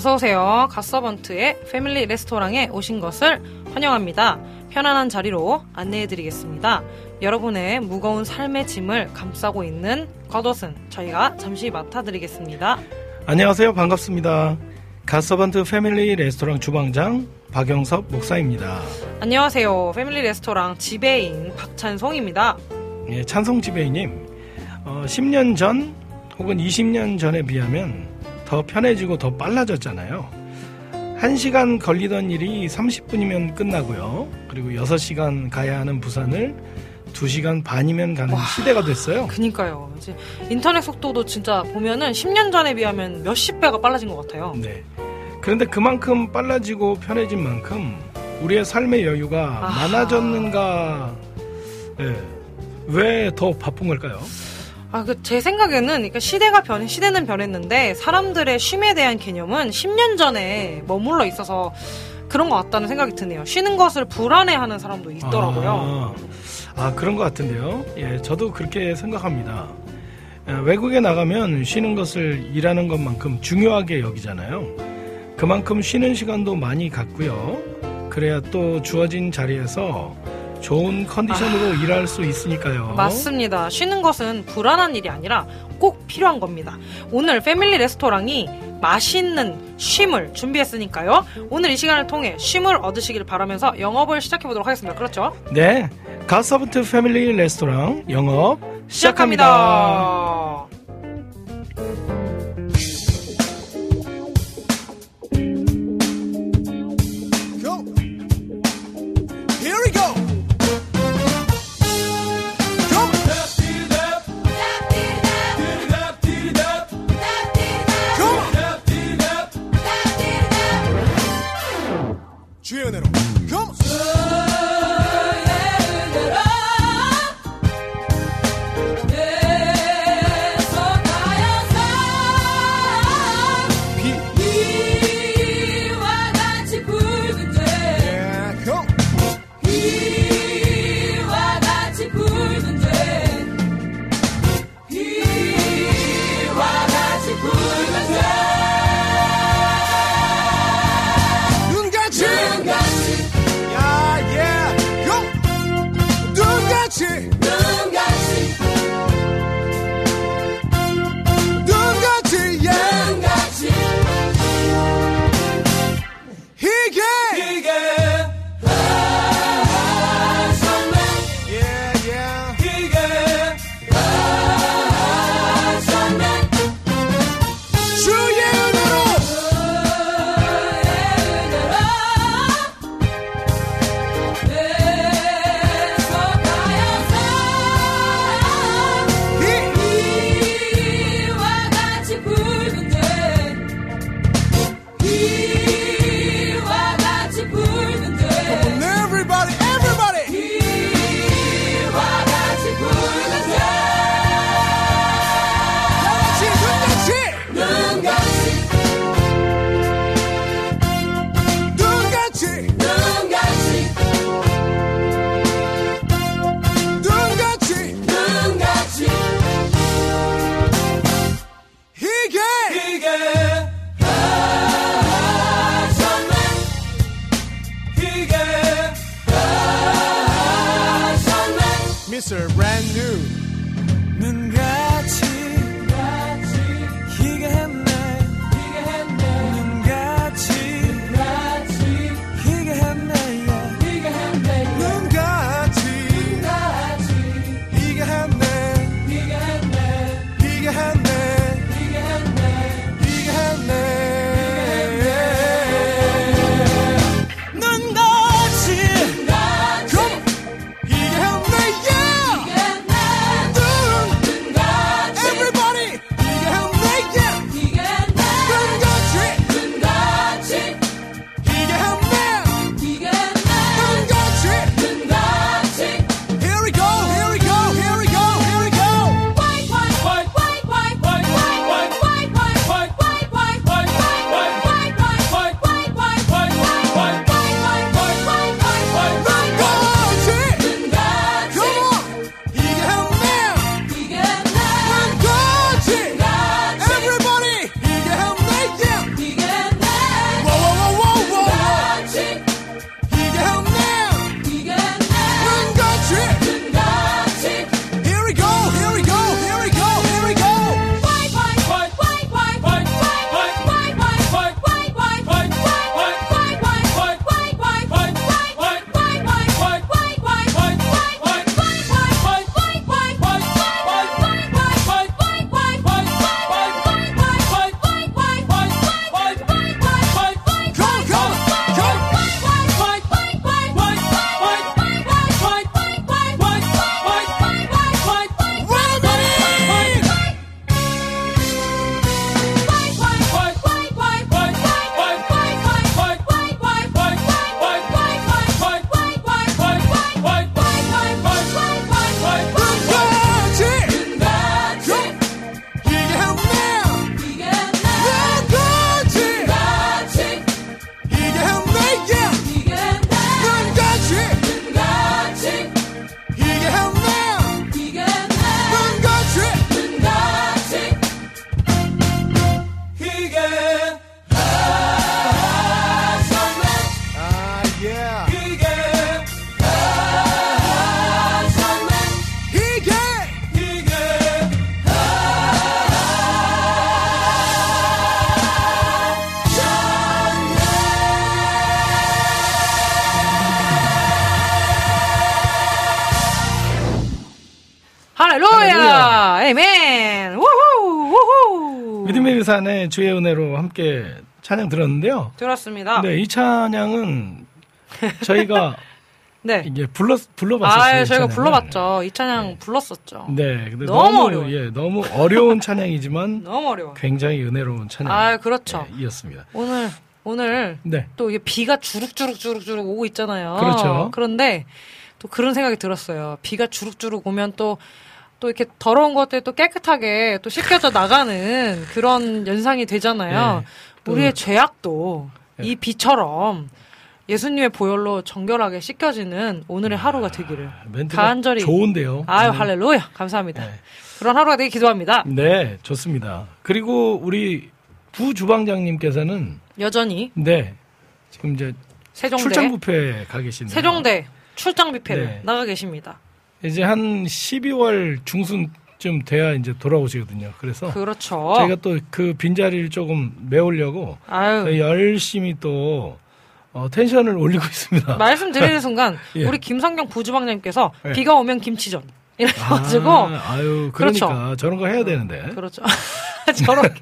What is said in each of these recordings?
어서 오세요. 갓서번트의 패밀리 레스토랑에 오신 것을 환영합니다. 편안한 자리로 안내해드리겠습니다. 여러분의 무거운 삶의 짐을 감싸고 있는 겉옷은 저희가 잠시 맡아드리겠습니다. 안녕하세요. 반갑습니다. 갓서번트 패밀리 레스토랑 주방장 박영섭 목사입니다. 안녕하세요. 패밀리 레스토랑 지배인 박찬송입니다. 예, 찬송 지배인님, 어, 10년 전 혹은 20년 전에 비하면 더 편해지고 더 빨라졌잖아요. 1시간 걸리던 일이 30분이면 끝나고요. 그리고 6시간 가야 하는 부산을 2시간 반이면 가는 시대가 됐어요. 그니까요. 이제 인터넷 속도도 진짜 보면은 10년 전에 비하면 몇십 배가 빨라진 것 같아요. 네. 그런데 그만큼 빨라지고 편해진 만큼 우리의 삶의 여유가 아하. 많아졌는가? 예. 왜더 바쁜 걸까요? 아, 그, 제 생각에는, 그러니까 시대가 변, 시대는 변했는데, 사람들의 쉼에 대한 개념은 10년 전에 머물러 있어서 그런 것 같다는 생각이 드네요. 쉬는 것을 불안해하는 사람도 있더라고요. 아, 아, 그런 것 같은데요. 예, 저도 그렇게 생각합니다. 예, 외국에 나가면 쉬는 것을 일하는 것만큼 중요하게 여기잖아요. 그만큼 쉬는 시간도 많이 갖고요. 그래야 또 주어진 자리에서 좋은 컨디션으로 일할 수 있으니까요. 아. 맞습니다. 쉬는 것은 불안한 일이 아니라 꼭 필요한 겁니다. 오늘 패밀리 레스토랑이 맛있는 쉼을 준비했으니까요. 오늘 이 시간을 통해 쉼을 얻으시길 바라면서 영업을 시작해 보도록 하겠습니다. 그렇죠? 네. 가서부트 패밀리 레스토랑 영업 시작합니다. 시작합니다. 눈 믿음의 유산의 주의 은혜로 함께 찬양 들었는데요. 들었습니다. 네, 이 찬양은 저희가 네. 이게 불러 불러봤었어요. 아, 이 저희가. 불러봤죠. 이 찬양 불렀었죠. 네, 근데 너무 너무, 어려워요. 예, 너무 어려운 찬양이지만 너무 어려워. 굉장히 은혜로운 찬양. 아, 그렇죠. 예, 이었습니다. 오늘, 오늘 네, 또 이게 비가 주룩주룩 주룩주룩 오고 있잖아요. 그렇죠. 그런데 또 그런 생각이 들었어요. 비가 주룩주룩 오면 또, 또 이렇게 더러운 것들이 또 깨끗하게 또 씻겨져 나가는 그런 연상이 되잖아요. 네. 또- 우리의 죄악도 네. 이 비처럼 예수님의 보혈로 정결하게 씻겨지는 오늘의 하루가 되기를 멘트가 간절히 좋은데요. 아유 네. 할렐루야 감사합니다. 네. 그런 하루가 되길 기도합니다. 네, 좋습니다. 그리고 우리 부 주방장님께서는 여전히 네, 지금 이제 세종대 출장 뷔페 가 계신데요. 세종대 출장 뷔페를 네. 나가 계십니다. 이제 한 12월 중순쯤 돼야 이제 돌아오시거든요. 그래서 그렇죠. 저희가 또 그 빈자리를 조금 메우려고 열심히 또 어, 텐션을 올리고 있습니다. 말씀드리는 순간 예. 우리 김성경 부주방장님께서 네. 비가 오면 김치전 이래가지고 아, 아유, 그러니까 그렇죠. 저런 거 해야 되는데. 그렇죠. 저렇게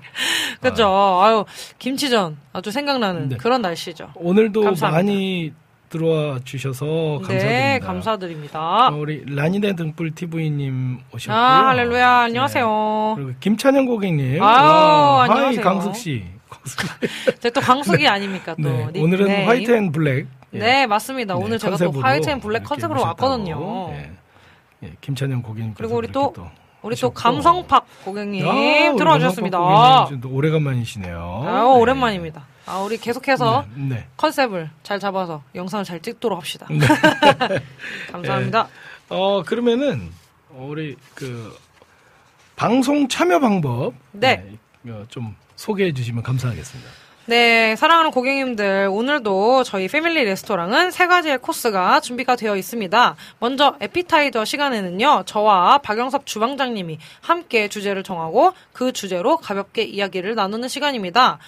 그렇죠. 아유 김치전 아주 생각나는 네. 그런 날씨죠. 오늘도 감사합니다. 많이 들어와 주셔서 감사드립니다. 네 감사드립니다. 어, 우리 라니네 등불 TV님 오셨고요. 아 할렐루야 네. 안녕하세요. 그리고 김찬영 고객님. hi 안녕하세요. 광숙 씨. 광숙 씨. 제가 또 광숙이 아닙니까 또 네. 오늘은 white and black. 예. 네 맞습니다. 네, 오늘 제가 또 white and black 컨셉으로. 왔거든요. 예. 예, 김찬영 고객님. 그리고 우리 또 우리 또 감성팍 고객님 아, 들어와 주셨습니다. 오래간만이시네요. 아 네. 오랜만입니다. 아 우리 계속해서 네. 네. 컨셉을 잘 잡아서 영상을 잘 찍도록 합시다. 감사합니다. 어 그러면은 우리 그 방송 참여 방법 네. 어, 좀 소개해 주시면 감사하겠습니다. 네, 사랑하는 고객님들, 오늘도 저희 패밀리 레스토랑은 세 가지의 코스가 준비가 되어 있습니다. 먼저 에피타이저 시간에는요, 저와 박영섭 주방장님이 함께 주제를 정하고 그 주제로 가볍게 이야기를 나누는 시간입니다.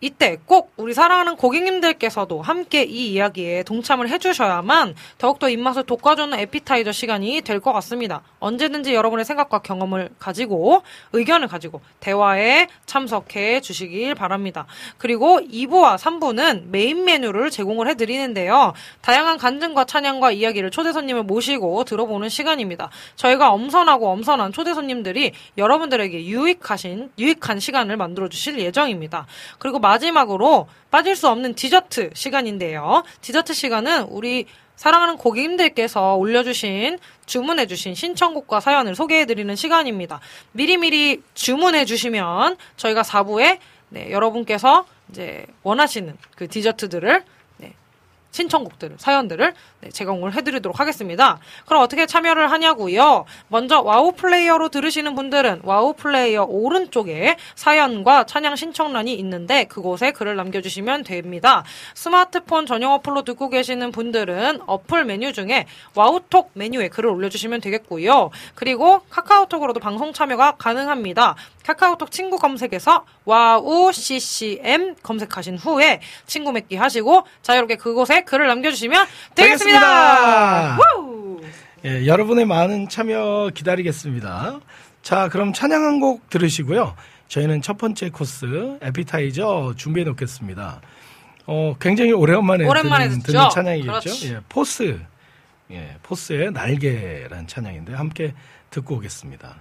이때 꼭 우리 사랑하는 고객님들께서도 함께 이 이야기에 동참을 해주셔야만 더욱더 입맛을 돋궈주는 에피타이저 시간이 될 것 같습니다. 언제든지 여러분의 생각과 경험을 가지고 의견을 가지고 대화에 참석해 주시길 바랍니다. 그리고 2부와 3부는 메인 메뉴를 제공을 해드리는데요. 다양한 간증과 찬양과 이야기를 초대 손님을 모시고 들어보는 시간입니다. 저희가 엄선하고 엄선한 초대 손님들이 여러분들에게 유익하신 유익한 시간을 만들어 주실 예정입니다. 그리고 마지막으로 빠질 수 없는 디저트 시간인데요. 디저트 시간은 우리 사랑하는 고객님들께서 올려주신 주문해주신 신청곡과 사연을 소개해드리는 시간입니다. 미리미리 주문해주시면 저희가 4부에 네, 여러분께서 이제 원하시는 그 디저트들을 네, 신청곡들을, 사연들을 네, 제공을 해드리도록 하겠습니다. 그럼 어떻게 참여를 하냐고요? 먼저 와우 플레이어로 들으시는 분들은 와우 플레이어 오른쪽에 사연과 찬양 신청란이 있는데 그곳에 글을 남겨주시면 됩니다. 스마트폰 전용 어플로 듣고 계시는 분들은 어플 메뉴 중에 와우톡 메뉴에 글을 올려주시면 되겠고요. 그리고 카카오톡으로도 방송 참여가 가능합니다. 카카오톡 친구 검색에서 와우 CCM 검색하신 후에 친구 맺기 하시고 자유롭게 그곳에 글을 남겨주시면 되겠습니다. 우! 예, 여러분의 많은 참여 기다리겠습니다. 자, 그럼 찬양 한 곡 들으시고요. 저희는 첫 번째 코스 에피타이저 준비해 놓겠습니다. 어, 굉장히 오랜만에 오랜만에 듣는? 듣는 찬양이겠죠. 그렇지. 예, 포스. 예, 포스의 날개라는 찬양인데 함께 듣고 오겠습니다.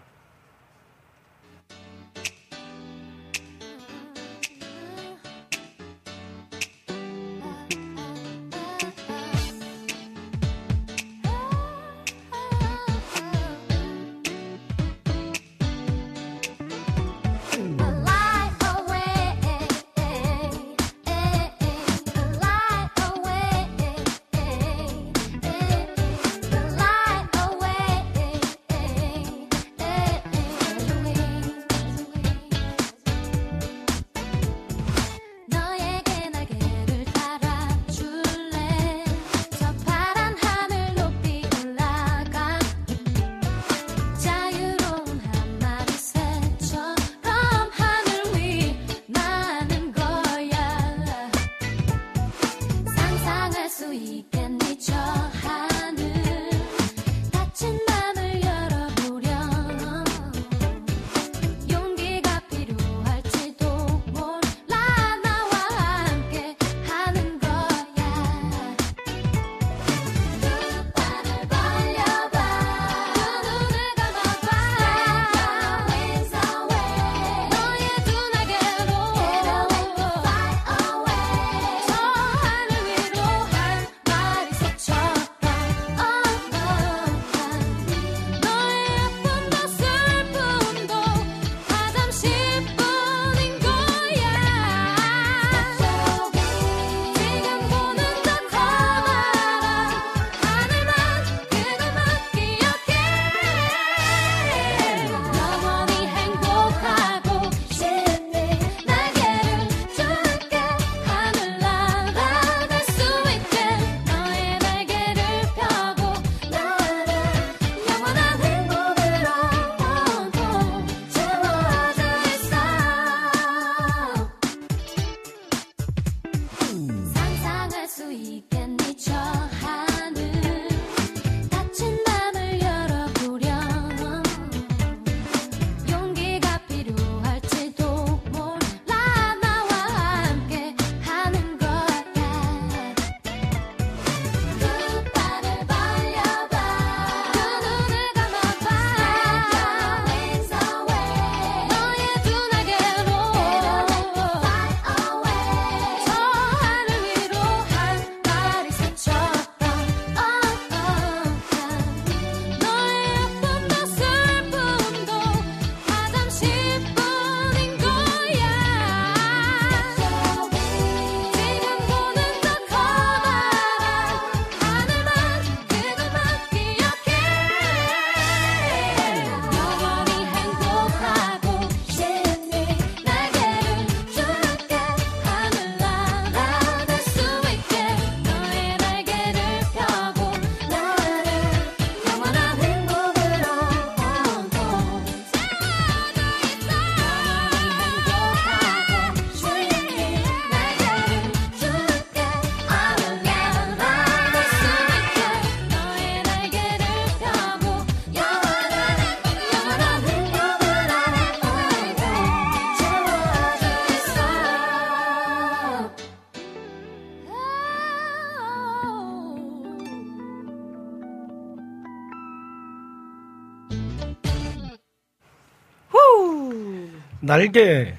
날개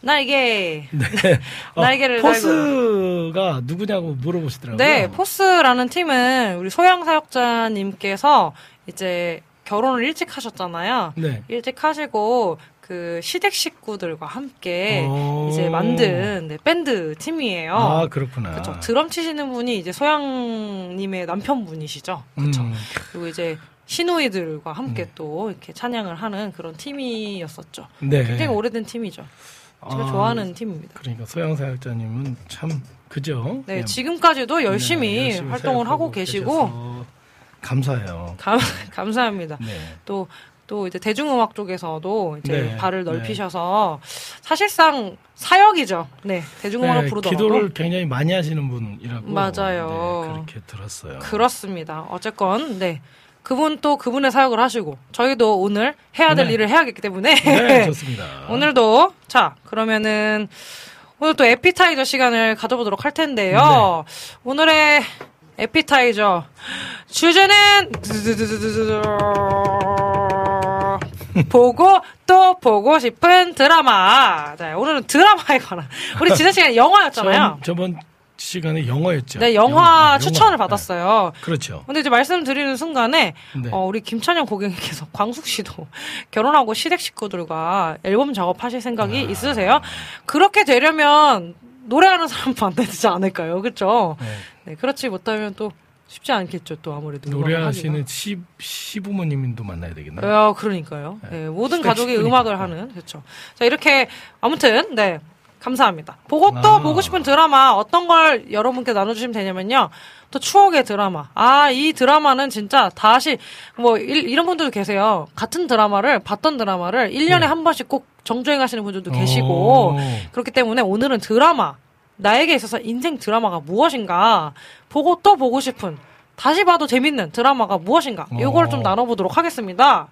날개. 네. 날개를 포스가 누구냐고 물어보시더라고요. 네, 포스라는 팀은 우리 소양 사역자님께서 이제 결혼을 일찍 하셨잖아요. 네. 일찍 하시고 그 시댁 식구들과 함께 오. 이제 만든 네, 밴드 팀이에요. 아 그렇구나. 그렇죠. 드럼 치시는 분이 이제 소양님의 남편분이시죠. 그렇죠. 음, 그리고 이제 시누이들과 함께 또 이렇게 찬양을 하는 그런 팀이었었죠. 네. 굉장히 오래된 팀이죠. 제가 아, 좋아하는 팀입니다. 그러니까 소양 사역자님은 참 그죠. 네, 지금까지도 열심히, 네, 열심히 활동을 하고 계시고 감사해요. 감, 감사합니다. 네. 또, 또 이제 대중음악 쪽에서도 이제 네, 발을 네. 넓히셔서 사실상 사역이죠. 네, 대중음악을 네, 부르더라도. 기도를 굉장히 많이 하시는 분이라고 맞아요. 네, 그렇게 들었어요. 그렇습니다. 어쨌건, 네. 그분 또 그분의 사역을 하시고, 저희도 오늘 해야 될 네. 일을 해야겠기 때문에. 네, 좋습니다. 오늘도, 자, 그러면은, 오늘 또 에피타이저 시간을 가져보도록 할 텐데요. 네. 오늘의 에피타이저. 주제는, 보고 또 보고 싶은 드라마. 자, 오늘은 드라마에 관한. 우리 지난 시간에 영화였잖아요. 전, 저번 시간에 영어였죠. 네, 영화, 영화, 추천을 영화. 받았어요. 네, 그렇죠. 근데 이제 말씀드리는 순간에 네. 어, 우리 김찬영 고객님께서 광숙 씨도 결혼하고 시댁 식구들과 앨범 작업하실 생각이 아. 있으세요? 그렇게 되려면 노래하는 사람 만나야 되지 않을까요? 그렇죠? 네. 네, 그렇지 못하면 또 쉽지 않겠죠. 또 아무래도 노래하시는 시, 시부모님도 만나야 되겠네요. 어, 그러니까요. 네. 네, 모든 가족이. 음악을 하는 그렇죠. 자 이렇게 아무튼 네. 감사합니다. 보고 또 아. 보고 싶은 드라마 어떤 걸 여러분께 나눠주시면 되냐면요. 또 추억의 드라마. 아, 이 드라마는 진짜 다시, 뭐, 일- 이런 분들도 계세요. 같은 드라마를, 봤던 드라마를 1년에 네. 한 번씩 꼭 정주행 하시는 분들도 계시고, 오. 그렇기 때문에 오늘은 드라마, 나에게 있어서 인생 드라마가 무엇인가, 보고 또 보고 싶은, 다시 봐도 재밌는 드라마가 무엇인가, 요걸 좀 어. 나눠보도록 하겠습니다.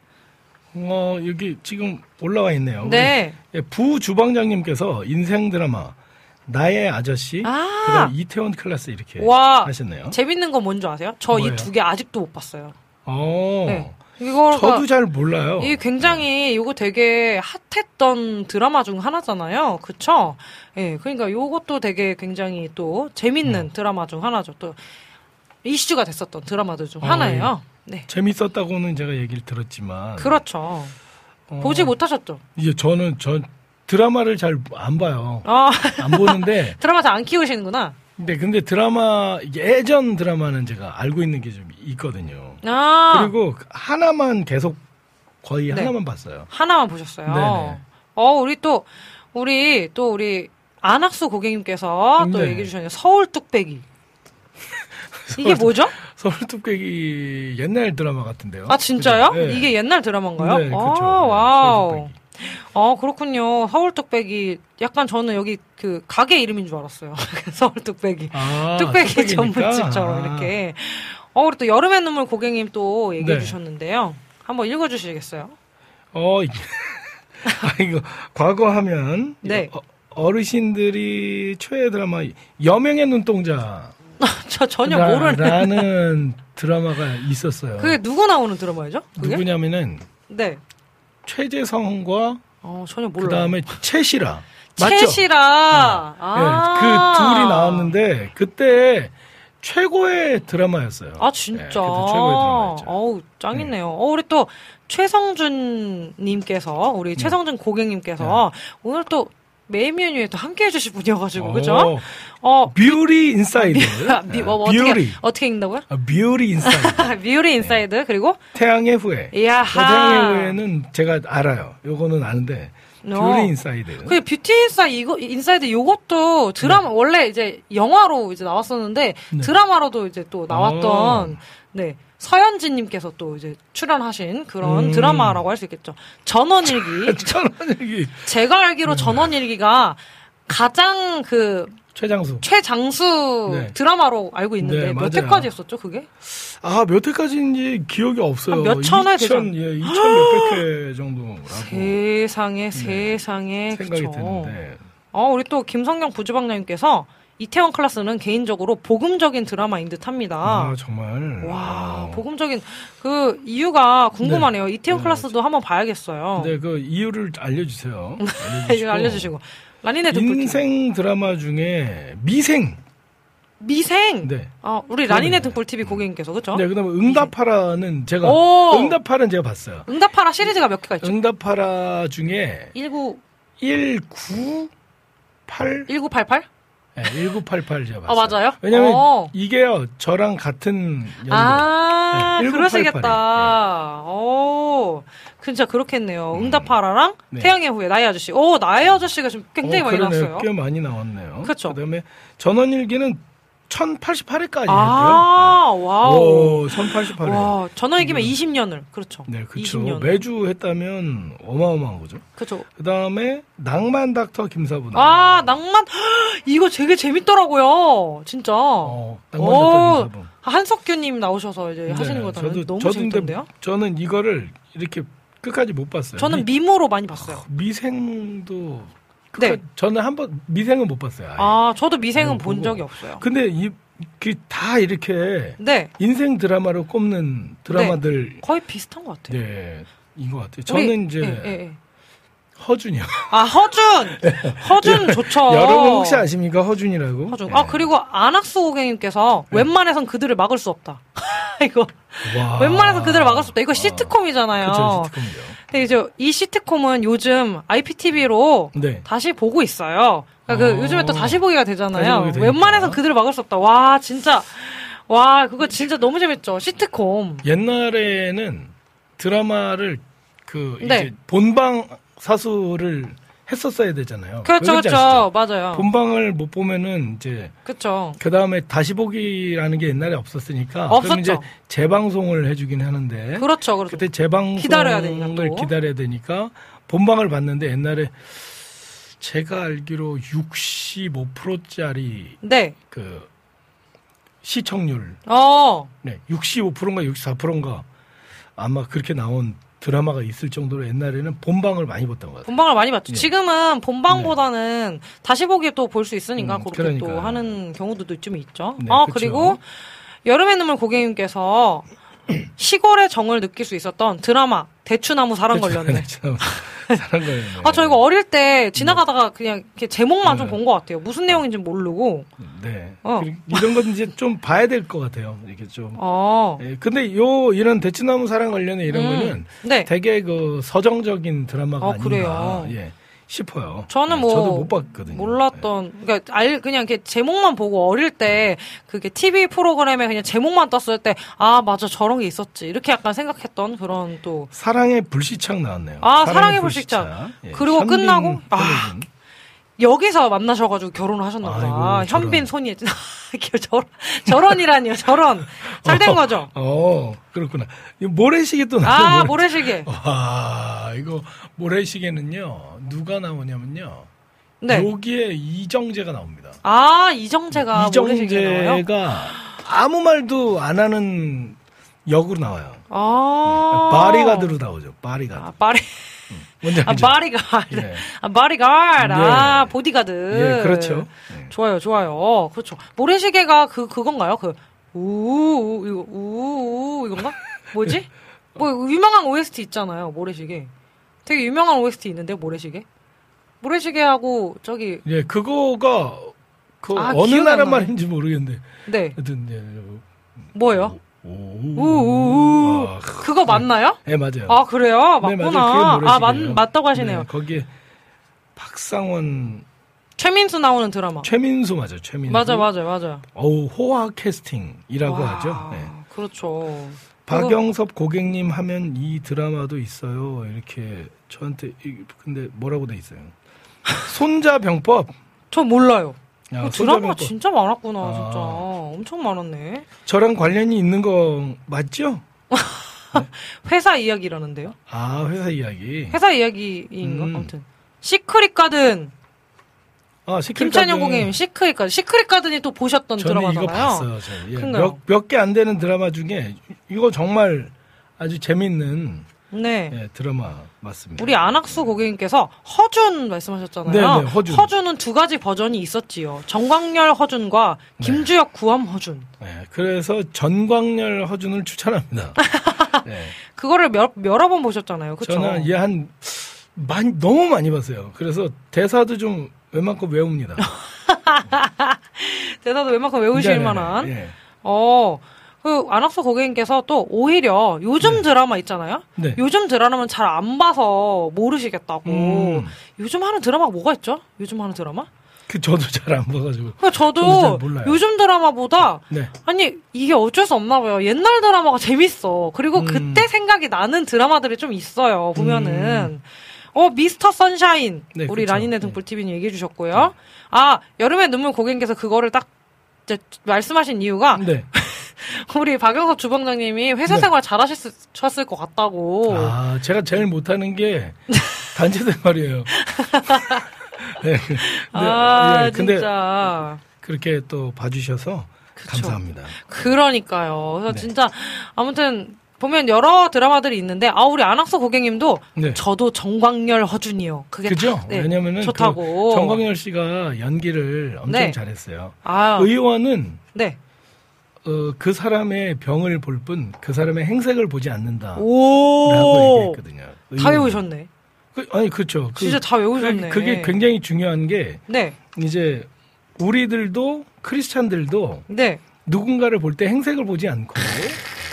어, 여기 지금 올라와 있네요. 네. 예, 부 주방장님께서 인생 드라마 나의 아저씨, 아. 그다음 이태원 클래스 이렇게 와. 하셨네요. 재밌는 건 뭔지 아세요? 저 이? 두 개 아직도 못 봤어요. 어, 네. 이거 저도 잘 몰라요. 이게 굉장히 이거 되게 핫했던 드라마 중 하나잖아요. 그쵸? 예, 그러니까 요것도 되게 굉장히 또 재밌는 음. 드라마 중 하나죠. 또 이슈가 됐었던 드라마들 중 어, 하나예요. 네. 재밌었다고는 제가 얘기를 들었지만 그렇죠. 어, 보지 못하셨죠? 이제 저는 저 드라마를 잘 안 봐요. 아, 안 보는데 드라마 잘 안 키우시는구나. 근데 근데 드라마 예전 드라마는 제가 알고 있는 게 좀 있거든요. 아, 그리고 하나만 계속 거의 네. 하나만 봤어요. 하나만 보셨어요. 네네. 어, 우리 또, 우리, 또 우리, 안학수 고객님께서 또 네. 얘기해 주셨네요. 서울 뚝배기. 이게 뭐죠? 서울 뚝배기 옛날 드라마 같은데요. 아, 진짜요? 네. 이게 옛날 드라마인가요? 네, 아, 그쵸. 네, Wow. 어, 그렇군요. 서울 뚝배기. 약간 저는 여기 그 가게 이름인 줄 알았어요. 서울 뚝배기. 아, 뚝배기 뚝배기니까? 전문집처럼 아. 이렇게. 어, 그리고 또 여름의 눈물 고객님 또 얘기해 네. 주셨는데요. 한번 읽어 주시겠어요? 어, 이- 아, 이거, 과거 하면. 네. 어, 어르신들이 최애 드라마, 여명의 눈동자. 저 전혀 모르는. 라는 드라마가 있었어요. 그게 누구 나오는 드라마죠? 그게? 누구냐면은, 네. 최재성과, 어, 전혀 그 몰라요. 다음에 최시라. 맞죠? 채시라. 아. 네, 그 둘이 나왔는데, 그때 최고의 드라마였어요. 아, 네, 진짜. 그때 최고의 드라마였죠. 어우, 짱이네요. 어, 우리 또 최성준님께서, 우리 네. 최성준 고객님께서 오늘 또 메인 메뉴에 또 함께 해주실 분이어가지고, 그죠? 어, 어, 뷰리 인사이드. 미, 뭐, 뭐 어떻게, 뷰리. 어떻게 읽는다고요? 아, 뷰리 인사이드. 뮤리 인사이드, 그리고, 태양의 후예. 이야하. 태양의 후예는 제가 알아요. 요거는 아는데. 어. 뷰리 인사이드. 그 뷰티 인사이드 이거 인사이드 요것도 드라마 원래 이제 영화로 이제 나왔었는데 네. 드라마로도 이제 또 나왔던 아. 네 서현진님께서 또 이제 출연하신 그런 음. 드라마라고 할 수 있겠죠. 전원일기 천원일기 제가 알기로 네. 전원일기가 가장 그 최장수. 최장수 네. 드라마로 알고 있는데 네, 몇 맞아요. 회까지 했었죠 그게? 아, 몇 회까지인지 기억이 없어요. 한몇 천 회 되죠? 2000, 예, 2천 몇백 회 정도라고 세상에 세상에 네. 생각이 그쵸. 드는데. 어, 우리 또 김성경 부주방장님께서 이태원 클라스는 개인적으로 복음적인 드라마인 듯합니다. 아, 정말. 와, 아. 복음적인 그 이유가 궁금하네요. 이태원 네. 클라스도 한번 봐야겠어요. 네, 그 이유를 알려주세요. 이거 알려주시고 라니네 인생 드라마 중에 미생. 미생. 네. 아, 우리 라니네. 등불 TV 고객님께서 그죠? 네, 그다음에 응답하라는 제가 오! 응답하라는 제가 봤어요. 응답하라 시리즈가 몇 개가 있죠? 응답하라 중에 19 1988 1988? 네, 1988 제가 아, 봤어요. 맞아요? 왜냐면 어. 이게요. 저랑 같은 연도. 아, 네, 1988 그러시겠다. 오, 진짜 그렇겠네요. 응답하라랑 네. 태양의 후예, 나의 아저씨. 오, 나의 아저씨가 지금 굉장히 어, 많이 그러네요. 나왔어요. 꽤 많이 나왔네요. 그쵸. 그다음에 전원일기는 1088회까지 했고요. 아, wow. 오, 1088회. 와, 전원일기면 20년을. 그렇죠. 네, 그렇죠. 20년. 매주 했다면 어마어마한 거죠. 그렇죠. 그다음에 낭만 닥터 김사부. 아, 낭만. 이거 되게 재밌더라고요. 진짜. 어, 낭만 오, 닥터 김사부. 한석규 님 나오셔서 이제 하시는 네, 거잖아요. 너무 저도 재밌던데요? 저는 이거를 이렇게 끝까지 못 봤어요. 저는 미, 미모로 많이 봤어요. 미생도 네. 저는 한 번 미생은 못 봤어요. 아예. 아, 저도 미생은 네, 본 보고. 적이 없어요. 근데 이다 이렇게 네. 인생 드라마로 꼽는 드라마들 거의 비슷한 것 같아요. 네. 인것 같아요. 우리- 저는 이제 예, 예, 예. 허준이요. 아 허준 허준 좋죠. 여러분 혹시 아십니까 허준이라고? 허준. 네. 아 그리고 안학수 고객님께서 웬만해선 그들을 막을 수 없다. 이거 와. 웬만해선 그들을 막을 수 없다. 이거 시트콤이잖아요. 그렇죠, 시트콤이죠. 근데 이제 이 시트콤은 요즘 IPTV로 네. 다시 보고 있어요. 그러니까 그 어. 요즘에 또 다시 보기가 다시 되잖아요. 되니까. 웬만해선 그들을 막을 수 없다. 와 진짜 와 그거 진짜 너무 재밌죠. 시트콤. 옛날에는 드라마를 그 네. 이제 본방 사수를 했었어야 되잖아요. 그렇죠, 그렇죠? 맞아요. 본방을 못 보면은 이제 그렇죠. 그 다음에 다시 보기라는 게 옛날에 없었으니까 없었죠. 그럼 이제 재방송을 해주긴 하는데 그렇죠, 그렇죠. 그때 재방송을 기다려야 되니까 또. 기다려야 되니까 본방을 봤는데 옛날에 제가 알기로 65%짜리 네. 그 시청률 어. 네, 65%인가 64%인가 아마 그렇게 나온 드라마가 있을 정도로 옛날에는 본방을 많이 봤던 것 같아요. 본방을 많이 봤죠. 예. 지금은 본방보다는 다시 보기 또 볼 수 있으니까 음, 그렇게 또 그러니까요. 하는 경우도 좀 있죠. 네, 아 그쵸. 그리고 여름의 눈물 고객님께서 시골의 정을 느낄 수 있었던 드라마 대추나무 사랑 걸렸네. 사랑 걸렸네. 아 저 이거 어릴 때 지나가다가 그냥 이렇게 제목만 좀 네. 본것 같아요. 무슨 내용인지 모르고. 네. 어. 이런 건 이제 좀 봐야 될 것 같아요. 이렇게 좀. 어. 예, 근데 요 이런 대추나무 사랑 관련해 이런 음, 거는 네. 되게 그 서정적인 드라마가 아, 아닌가 그래요? 예, 싶어요. 저는 예, 뭐 저도 못 봤거든요. 몰랐던 그러니까 알 그냥 이렇게 제목만 보고 어릴 때 그게 TV 프로그램에 그냥 제목만 떴을 때 아 맞아 저런 게 있었지 이렇게 약간 생각했던 그런 또 예. 사랑의 불시착 나왔네요. 아, 사랑의 불시착. 예, 그리고 현빈, 끝나고? 아. 여기서 만나셔가지고 결혼을 하셨나 보다. 아이고, 저런. 현빈 손예진 저런 저런이라니요 저런 잘 된 거죠. 어, 그렇구나. 이 모래시계 또아 나왔네. 모래- 모래 시계. 와, 이거 모래시계는요. 누가 나오냐면요. 네. 여기에 이정재가 나옵니다. 아 이정재가 나와요. 이정재가 아무 말도 안 하는 역으로 나와요. 아 바리가드로 나오죠. 바리가드. 아 바리 뭔지 아 알죠? 바리가드. 예. 아 바리가드. 아 예. 보디가드. 예, 그렇죠. 예. 좋아요, 좋아요. 그렇죠. 모래시계가 그 그건가요? 그 우 우 이거 우 우 이건가? 뭐지? 뭐 유명한 OST 있잖아요. 모래시계. 되게 유명한 OST 있는데 모래시계. 모래시계하고 저기 예, 그거가 그 아, 어느 나라. 말인지 모르겠는데 네 하여튼 예, 뭐예요? 오, 우우우 아, 그거 맞나요? 예, 맞아요. 아 그래요? 네, 맞구나. 맞아요. 그게 아 맞, 모래시계예요. 맞다고 하시네요. 네, 거기에 박상원, 최민수 나오는 드라마. 최민수 맞아요. 최민수. 맞아 맞아 맞아. 어우, 호화 캐스팅이라고 와, 하죠. 네. 그렇죠. 박영섭 고객님 하면 이 드라마도 있어요. 이렇게 저한테 이- 근데 뭐라고 돼 있어요? 손자 병법. 저 몰라요. 야, 드라마가 병법. 진짜 많았구나, 아. 진짜. 엄청 많았네. 저랑 관련이 있는 거 맞죠? 회사 이야기라는데요? 아 회사 이야기. 회사 이야기인가? 음. 아무튼. 시크릿 가든. 아 시크릿 김찬영. 고객님, 시크릿 가든. 시크릿 가든이 또 보셨던 저는 이거 드라마잖아요. 봤어요. 저. 예, 그런가요? 몇몇 개 안 되는 드라마 중에 이거 정말 아주 재밌는 네. 예, 드라마 맞습니다. 우리 안학수 고객님께서 허준 말씀하셨잖아요. 네, 네, 허준. 은두 가지 버전이 있었지요. 정광열 허준과 김주혁 구함 허준. 예, 그래서 전광열 허준을 추천합니다. 예, 그거를 몇, 여러 번 보셨잖아요. 그쵸? 저는 얘한 많이 너무 많이 봤어요. 그래서 대사도 좀 웬만큼 외웁니다. 대사도 웬만큼 외우실 네네네, 만한. 예. 어, 그 안학수 고객님께서 또 오히려 요즘 드라마 있잖아요. 네. 요즘 드라마는 잘 안 봐서 모르시겠다고. 음. 요즘 하는 드라마가 뭐가 있죠? 요즘 하는 드라마? 그 저도 잘 안 봐가지고. 그러니까 저도 저도. 요즘 드라마보다 네. 아니 이게 어쩔 수 없나 봐요. 옛날 드라마가 재밌어. 그리고 음. 그때 생각이 나는 드라마들이 좀 있어요. 보면은 어 미스터 선샤인 네, 우리 그쵸. 라니네 네. 등불 TV님 얘기해 주셨고요. 아 여름의 눈물 고객님께서 그거를 딱 이제 말씀하신 이유가 네. 우리 박영섭 주방장님이 회사 네. 생활 잘하셨을 것 같다고. 아, 제가 제일 못하는 게 단체 생활이에요. 네. 근데, 아, 예, 근데 진짜. 그렇게 또 봐주셔서 그쵸. 감사합니다. 그러니까요. 그래서 네. 진짜 아무튼 보면 여러 드라마들이 있는데 아 우리 안학수 고객님도 네. 저도 정광열 허준이요. 그게 그죠? 다, 네, 왜냐면은 좋다고. 그 정광열 씨가 연기를 엄청 네. 잘했어요. 아, 의원은 네. 어, 그 사람의 병을 볼 뿐 그 사람의 행색을 보지 않는다라고 오. 얘기했거든요. 다 의원은. 외우셨네. 그, 아니 그렇죠. 그, 진짜 다 외우셨네. 그, 게 굉장히 중요한 게 네. 이제 우리들도 크리스찬들도 네. 누군가를 볼 때 행색을 보지 않고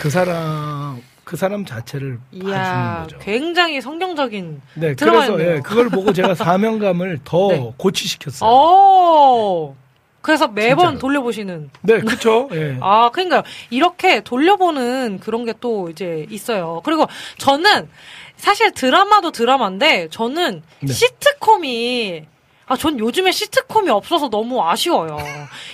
그 사람 그 사람 자체를 봐주는 이야, 거죠. 굉장히 성경적인 네. 그래서 예, 그걸 보고 제가 사명감을 더 네. 고취시켰어요. 오. 그래서 매번 진짜로. 돌려보시는. 네, 그렇죠. 예. 아, 그러니까 이렇게 돌려보는 그런 게 또 이제 있어요. 그리고 저는 사실 드라마도 드라마인데 저는 네. 시트콤이 아, 전 요즘에 시트콤이 없어서 너무 아쉬워요.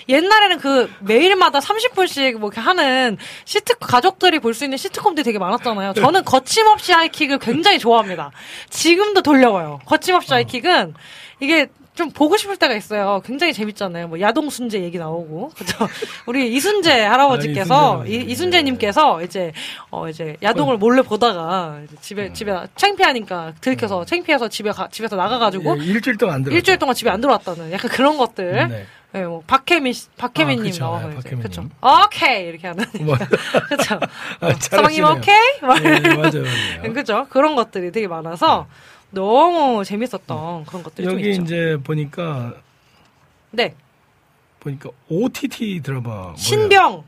옛날에는 그 매일마다 30분씩 뭐 이렇게 하는 시트 가족들이 볼 수 있는 시트콤들이 되게 많았잖아요. 저는 거침없이 하이킥을 굉장히 좋아합니다. 지금도 돌려봐요. 거침없이 하이킥은 이게 좀 보고 싶을 때가 있어요. 굉장히 재밌잖아요. 뭐 야동 순재 얘기 나오고 그죠? 우리 이순재 할아버지께서 아, 이순재 이, 할아버지. 이순재님께서 이제 어 이제 야동을 몰래 보다가 집에 음. 집에 창피하니까 들켜서 창피해서 집에 가, 집에서 나가가지고 예, 일주일 동안 안 들었죠. 일주일 동안 집에 안 들어왔다는 약간 그런 것들. 네. 예, 뭐 박혜민 씨- 박혜민님 아. 나와서 네, 이제 박혜민님. 그쵸. 오케이 이렇게 하는 뭐, 그렇죠. 아, 사방님 잘하시네요. 오케이 막 예, 이러면서. 맞아요, 맞아요. 그죠 그런 것들이 되게 많아서 너무 재밌었던 그런 것들이 좀 여기 있죠. 이제 보니까 네 보니까 OTT 드라마 뭐예요? 신병.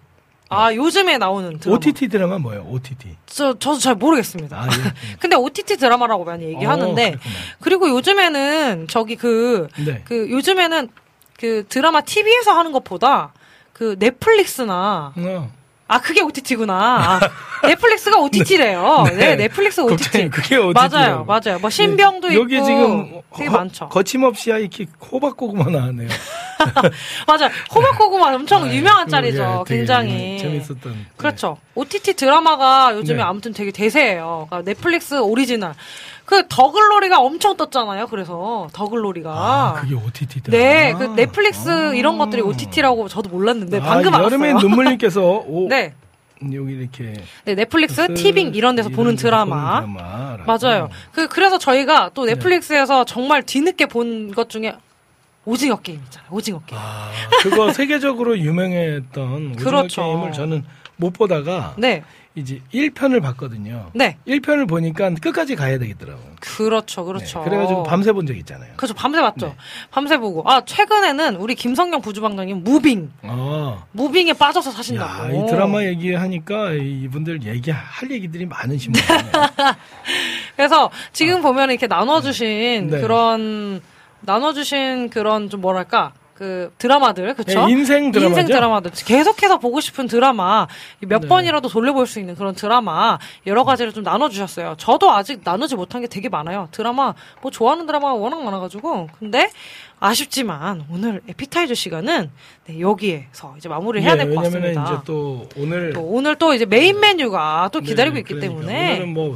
아 요즘에 나오는 드라마. OTT 드라마 뭐예요? OTT. 저 저도 잘 모르겠습니다. 아, 예. 근데 OTT 드라마라고 많이 얘기하는데 어. 그리고 요즘에는 저기 그 네. 그 요즘에는 그 드라마 TV에서 하는 것보다 그 넷플릭스나 어. 아 그게 OTT구나. 아, 넷플릭스가 OTT래요. 네, 넷플릭스 OTT. 걱정이 그게 OTT. 맞아요, 맞아요. 뭐 신병도 네, 있고 여기 지금 되게 허- 많죠. 거침없이 하이킥 호박고구마 나왔네요. 맞아요. 호박고구마 엄청 아, 유명한 그거, 짤이죠. 예, 굉장히 재밌었던. 네. 그렇죠. OTT 드라마가 요즘에 네. 아무튼 되게 대세예요. 그러니까 넷플릭스 오리지널. 그 더글로리가 엄청 떴잖아요. 그래서 더글로리가. 아, 그게 OTT 드라마. 네, 그 넷플릭스 아. 이런 것들이 OTT라고 저도 몰랐는데 아, 방금 여름의 알았어요. 눈물님께서 오, 네, 여기 이렇게 네 넷플릭스, 티빙 이런 데서 보는 드라마. 맞아요. 그 그래서 저희가 또 넷플릭스에서 정말 뒤늦게 본 것 중에 오징어 게임 있잖아요. 오징어 게임. 아, 그거 세계적으로 유명했던 오징어 그렇죠. 게임을 저는 못 보다가 네, 이제 1편을 봤거든요. 네, 1편을 보니까 끝까지 가야 되겠더라고요. 그렇죠, 그렇죠. 네, 그래가지고 밤새 본 적 있잖아요. 그렇죠. 밤새 봤죠. 네. 밤새 보고. 아 최근에는 우리 김성경 부주방장님 무빙, 아, 무빙에 빠져서 야, 사신다고. 이 드라마 얘기하니까 이분들 얘기할 얘기들이 많으신 분이에요. 그래서 지금 보면 이렇게 나눠주신 네. 그런 나눠주신 그런 좀 뭐랄까 그 드라마들 그쵸? 네, 인생 드라마죠? 인생 드라마들 계속해서 보고 싶은 드라마 몇 네. 번이라도 돌려볼 수 있는 그런 드라마 여러 가지를 좀 나눠주셨어요. 저도 아직 나누지 못한 게 되게 많아요. 드라마 뭐 좋아하는 드라마가 워낙 많아가지고 근데 아쉽지만 오늘 에피타이저 시간은 네, 여기에서 이제 마무리를 해야 예, 될것 왜냐면은 같습니다. 이제 또 오늘 또 오늘 또 이제 메인 메뉴가 또 기다리고 네, 있기 그러니까 때문에 오늘은 뭐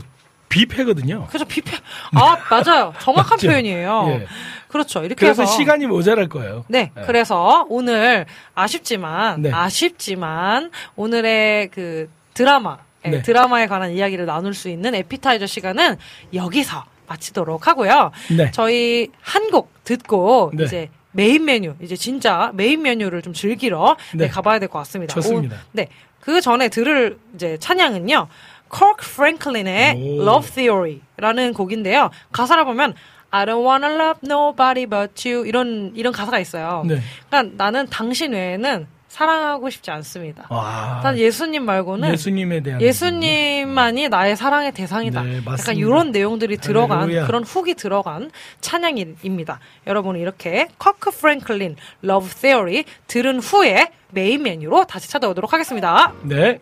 뷔페거든요. 그래서 뷔페 아 맞아요 정확한 맞죠? 표현이에요. 예. 그렇죠 이렇게 그래서 해서 시간이 모자랄 거예요. 네, 네. 그래서 오늘 아쉽지만 네. 아쉽지만 오늘의 그 드라마 예, 네. 드라마에 관한 이야기를 나눌 수 있는 에피타이저 시간은 여기서 마치도록 하고요. 네. 저희 한 곡 듣고 네. 이제 메인 메뉴, 이제 진짜 메인 메뉴를 좀 즐기러 네, 네. 가봐야 될 것 같습니다. 좋습니다. 오, 네. 그 전에 들을 이제 찬양은요. 커크 프랭클린의 오. Love Theory라는 곡인데요. 가사를 보면 I don't wanna love nobody but you 이런 이런 가사가 있어요. 네. 그러니까 나는 당신 외에는 사랑하고 싶지 않습니다. 와. 난 예수님 말고는 예수님에 대한 예수님만이 나의 사랑의 대상이다. 네. 약간 이런 내용들이 들어간 할렐루야. 그런 훅이 들어간 찬양입니다. 여러분 이렇게 커크 프랭클린 Love Theory 들은 후에 메인 메뉴로 다시 찾아오도록 하겠습니다. 네.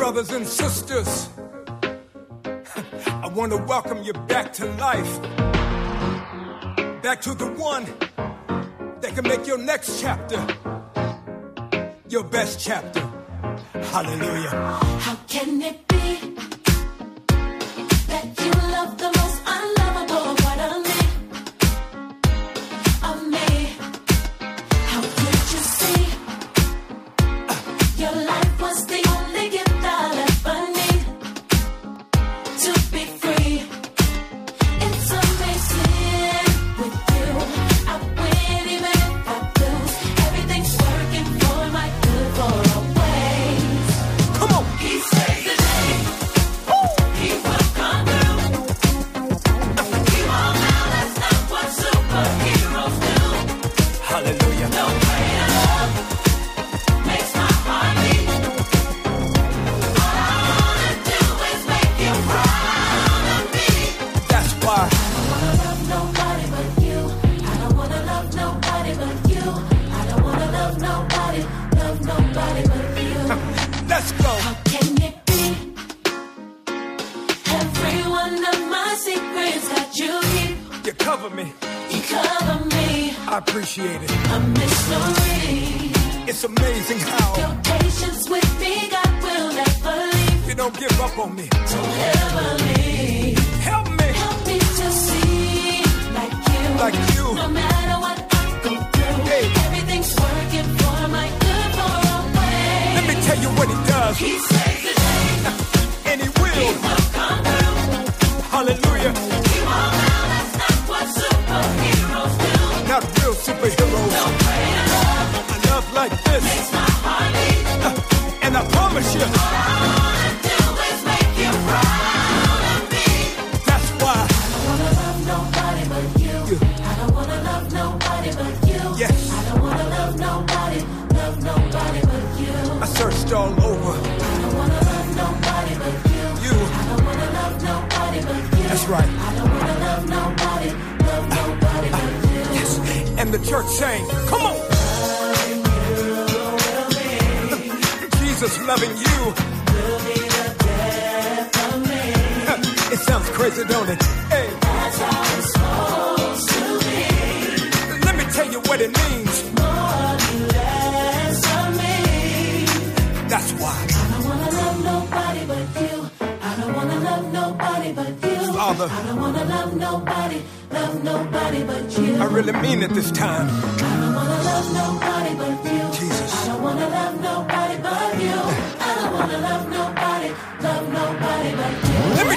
Brothers and sisters. I want to welcome you back to life. Back to the one that can make your next chapter your best chapter. Hallelujah. How can it be you. I don't wanna love nobody but you. Father. I don't wanna love nobody, love nobody but you. I really mean it this time. I don't wanna love nobody but you. Jesus. I don't wanna love nobody but you. I don't wanna love nobody, love nobody but you. Let me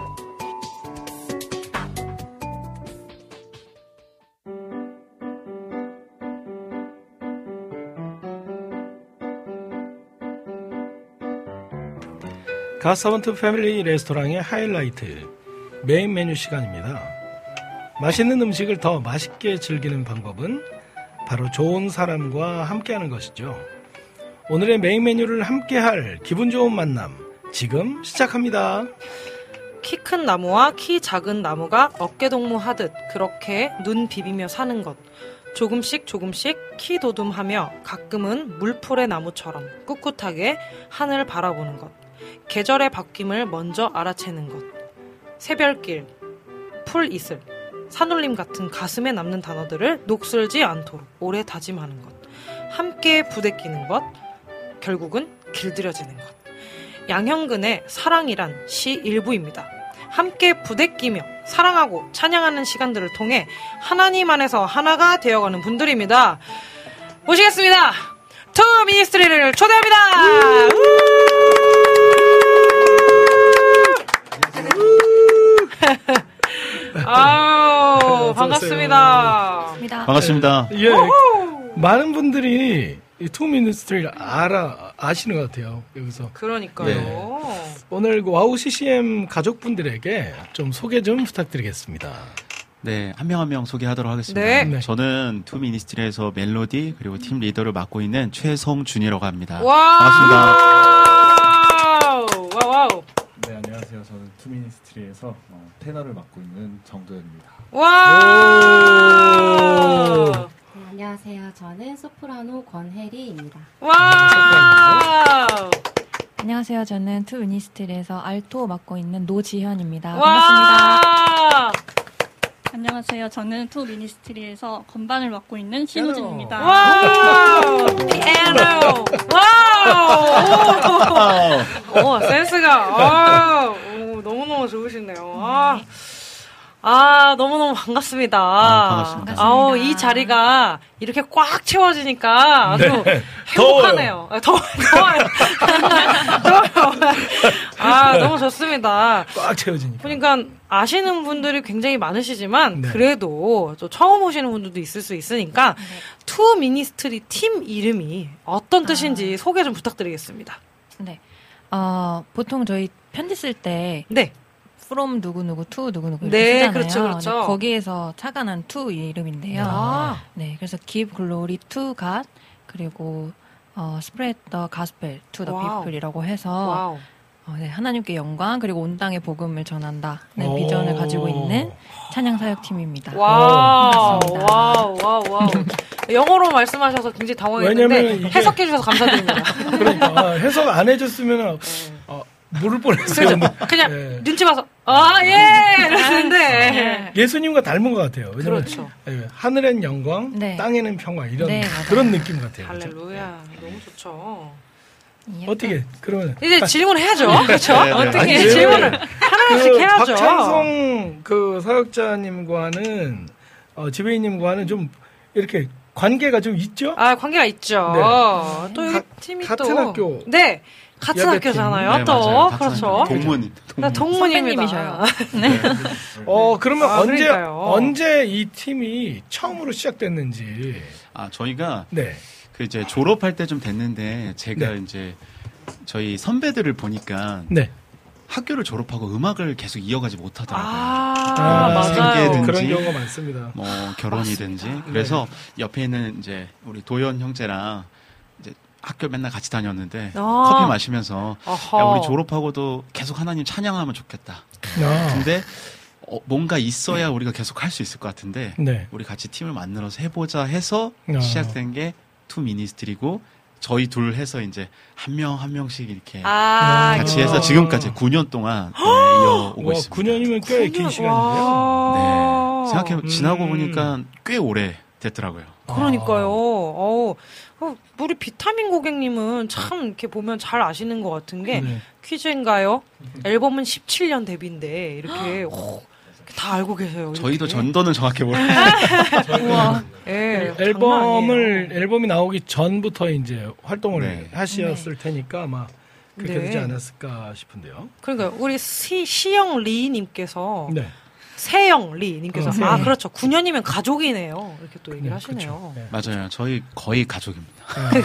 갓서번트 패밀리 레스토랑의 하이라이트 메인 메뉴 시간입니다. 맛있는 음식을 더 맛있게 즐기는 방법은 바로 좋은 사람과 함께하는 것이죠. 오늘의 메인 메뉴를 함께할 기분 좋은 만남 지금 시작합니다. 키 큰 나무와 키 작은 나무가 어깨동무 하듯 그렇게 눈 비비며 사는 것. 조금씩 조금씩 키 돋움하며 가끔은 물푸레나무처럼 꿋꿋하게 하늘을 바라보는 것. 계절의 바뀜을 먼저 알아채는 것. 새별길, 풀 이슬, 산울림 같은 가슴에 남는 단어들을 녹슬지 않도록 오래 다짐하는 것. 함께 부대끼는 것. 결국은 길들여지는 것. 양형근의 사랑이란 시 일부입니다. 함께 부대끼며 사랑하고 찬양하는 시간들을 통해 하나님 안에서 하나가 되어가는 분들입니다. 모시겠습니다. 투 미니스트리를 초대합니다. 아우 반갑습니다. 반갑습니다. 예, 많은 분들이 이투 미니스트리를 알아 아시는 것 같아요. 여기서 그러니까요. 오늘 그 와우 CCM 가족분들에게 좀 소개 좀 부탁드리겠습니다. 네, 한명 한 명 소개하도록 하겠습니다. 네. 네. 저는 투 미니스트리에서 멜로디 그리고 팀 리더를 맡고 있는 최성준이라고 합니다. 와 반갑습니다. 와와우. 네, 안녕하세요. 저는 투 미니스트리에서 어, 테너를 맡고 있는 정도현입니다. 와. 네, 안녕하세요. 저는 소프라노 권혜리입니다. 와. 안녕하세요. 저는 투 미니스트리에서 알토 맡고 있는 노지현입니다. 반갑습니다. 와. 안녕하세요. 저는 투 미니스트리에서 건반을 맡고 있는 신우진입니다. 와우. 피아노. 와우. 오, 오, 센스가. 아, 오, 너무너무 좋으시네요. 아. 아, 너무너무 반갑습니다. 아, 반갑습니다. 아우, 이 자리가 이렇게 꽉 채워지니까 아주 행복하네요. 아, 더워요. 더워요. 더워요. 아, 너무 좋습니다. 꽉 채워지니까. 그러니까 아시는 분들이 굉장히 많으시지만 네. 그래도 또 처음 오시는 분들도 있을 수 있으니까 To Ministry 팀 이름이 어떤 뜻인지 소개 좀 부탁드리겠습니다. 네. 어, 보통 저희 편지 쓸때 네. From 누구누구 to 누구누구 네, 이렇게 쓰잖아요. 그렇죠, 그렇죠. 네, 거기에서 착안한 to 이름인데요. 아. 네, 그래서 give glory to God 그리고 어, spread the gospel to the 와우. people이라고 해서 와우. 어, 네, 하나님께 영광 그리고 온 땅에 복음을 전한다는 오. 비전을 가지고 있는 찬양 사역팀입니다. 와우, 반갑습니다. 와우, 와우, 와우. 영어로 말씀하셔서 굉장히 왜냐면 당황했는데 이게- 해석해 주셔서 감사드립니다. 그러니까 아, 해석 안 해줬으면 어, 물을 뻔했어요. 그죠? 그냥 예. 눈치 봐서 아, 예! 이랬는데. 예수님과 닮은 것 같아요. 왜냐면 그렇죠. 예, 하늘엔 영광, 네. 땅에는 평화 이런 네. 그런 느낌 같아요. 그렇죠? 할렐루야. 너무 좋죠. 어떻게 그러면 이제 질문해야죠. 그렇죠? 네, 네. 어떻게 아니, 질문을 하나씩 그 해야죠. 박찬성 그 사역자님과는 어, 지배인님과는 좀 이렇게 관계가 좀 있죠? 아, 관계가 있죠. 네. 또 여기 가- 팀이 같은 또. 학교. 네. 같은. 학교잖아요. 네, 또. 맞아요. 같은 그렇죠. 동문. 나 동문입니다. 선배님이셔요. 어 그러면 아, 언제 그러니까요. 언제 이 팀이 처음으로 시작됐는지 아, 저희가 네. 그 이제 졸업할 때 좀 됐는데 제가 네. 이제 저희 선배들을 보니까 네. 학교를 졸업하고 음악을 계속 이어가지 못하더라고요. 아, 아, 맞아요. 생계든지 그런 경우가 많습니다. 뭐 결혼이든지 그래서 옆에 있는 이제 우리 도현 형제랑 학교 맨날 같이 다녔는데 아. 커피 마시면서 어허. 야 우리 졸업하고도 계속 하나님 찬양하면 좋겠다. 아, 근데 어, 뭔가 있어야 우리가 계속 할 수 있을 것 같은데 네. 우리 같이 팀을 만들어서 해보자 해서 아. 시작된 게 To Ministry고 저희 둘 해서 이제 한 명한 명씩 이렇게 아, 같이. 해서 지금까지 9년 동안 네, 이어오고 와, 있습니다. 9년이면 꽤 긴 시간인데요. 와. 네. 생각해 지나고 음. 보니까 꽤 오래 됐더라고요. 그러니까요. 어, 어, 우리 비타민 고객님은 참 이렇게 보면 잘 아시는 것 같은 게 네. 퀴즈인가요? 앨범은 17년 데뷔인데 이렇게 오, 다 알고 계세요. 저희도 이렇게. 연도는 정확히 몰라요. 우와. 예, 장난 앨범을. 앨범이 나오기 전부터 이제 활동을 네. 하셨을 테니까 아마 그렇게 네. 되지 않았을까 싶은데요. 그러니까 우리 시, 시영 리님께서 네. 세영 리님께서 어, 세영. 아 그렇죠 9년이면 가족이네요 이렇게 또 얘기를 네, 하시네요. 그렇죠. 네. 맞아요. 저희 거의 가족입니다. 네.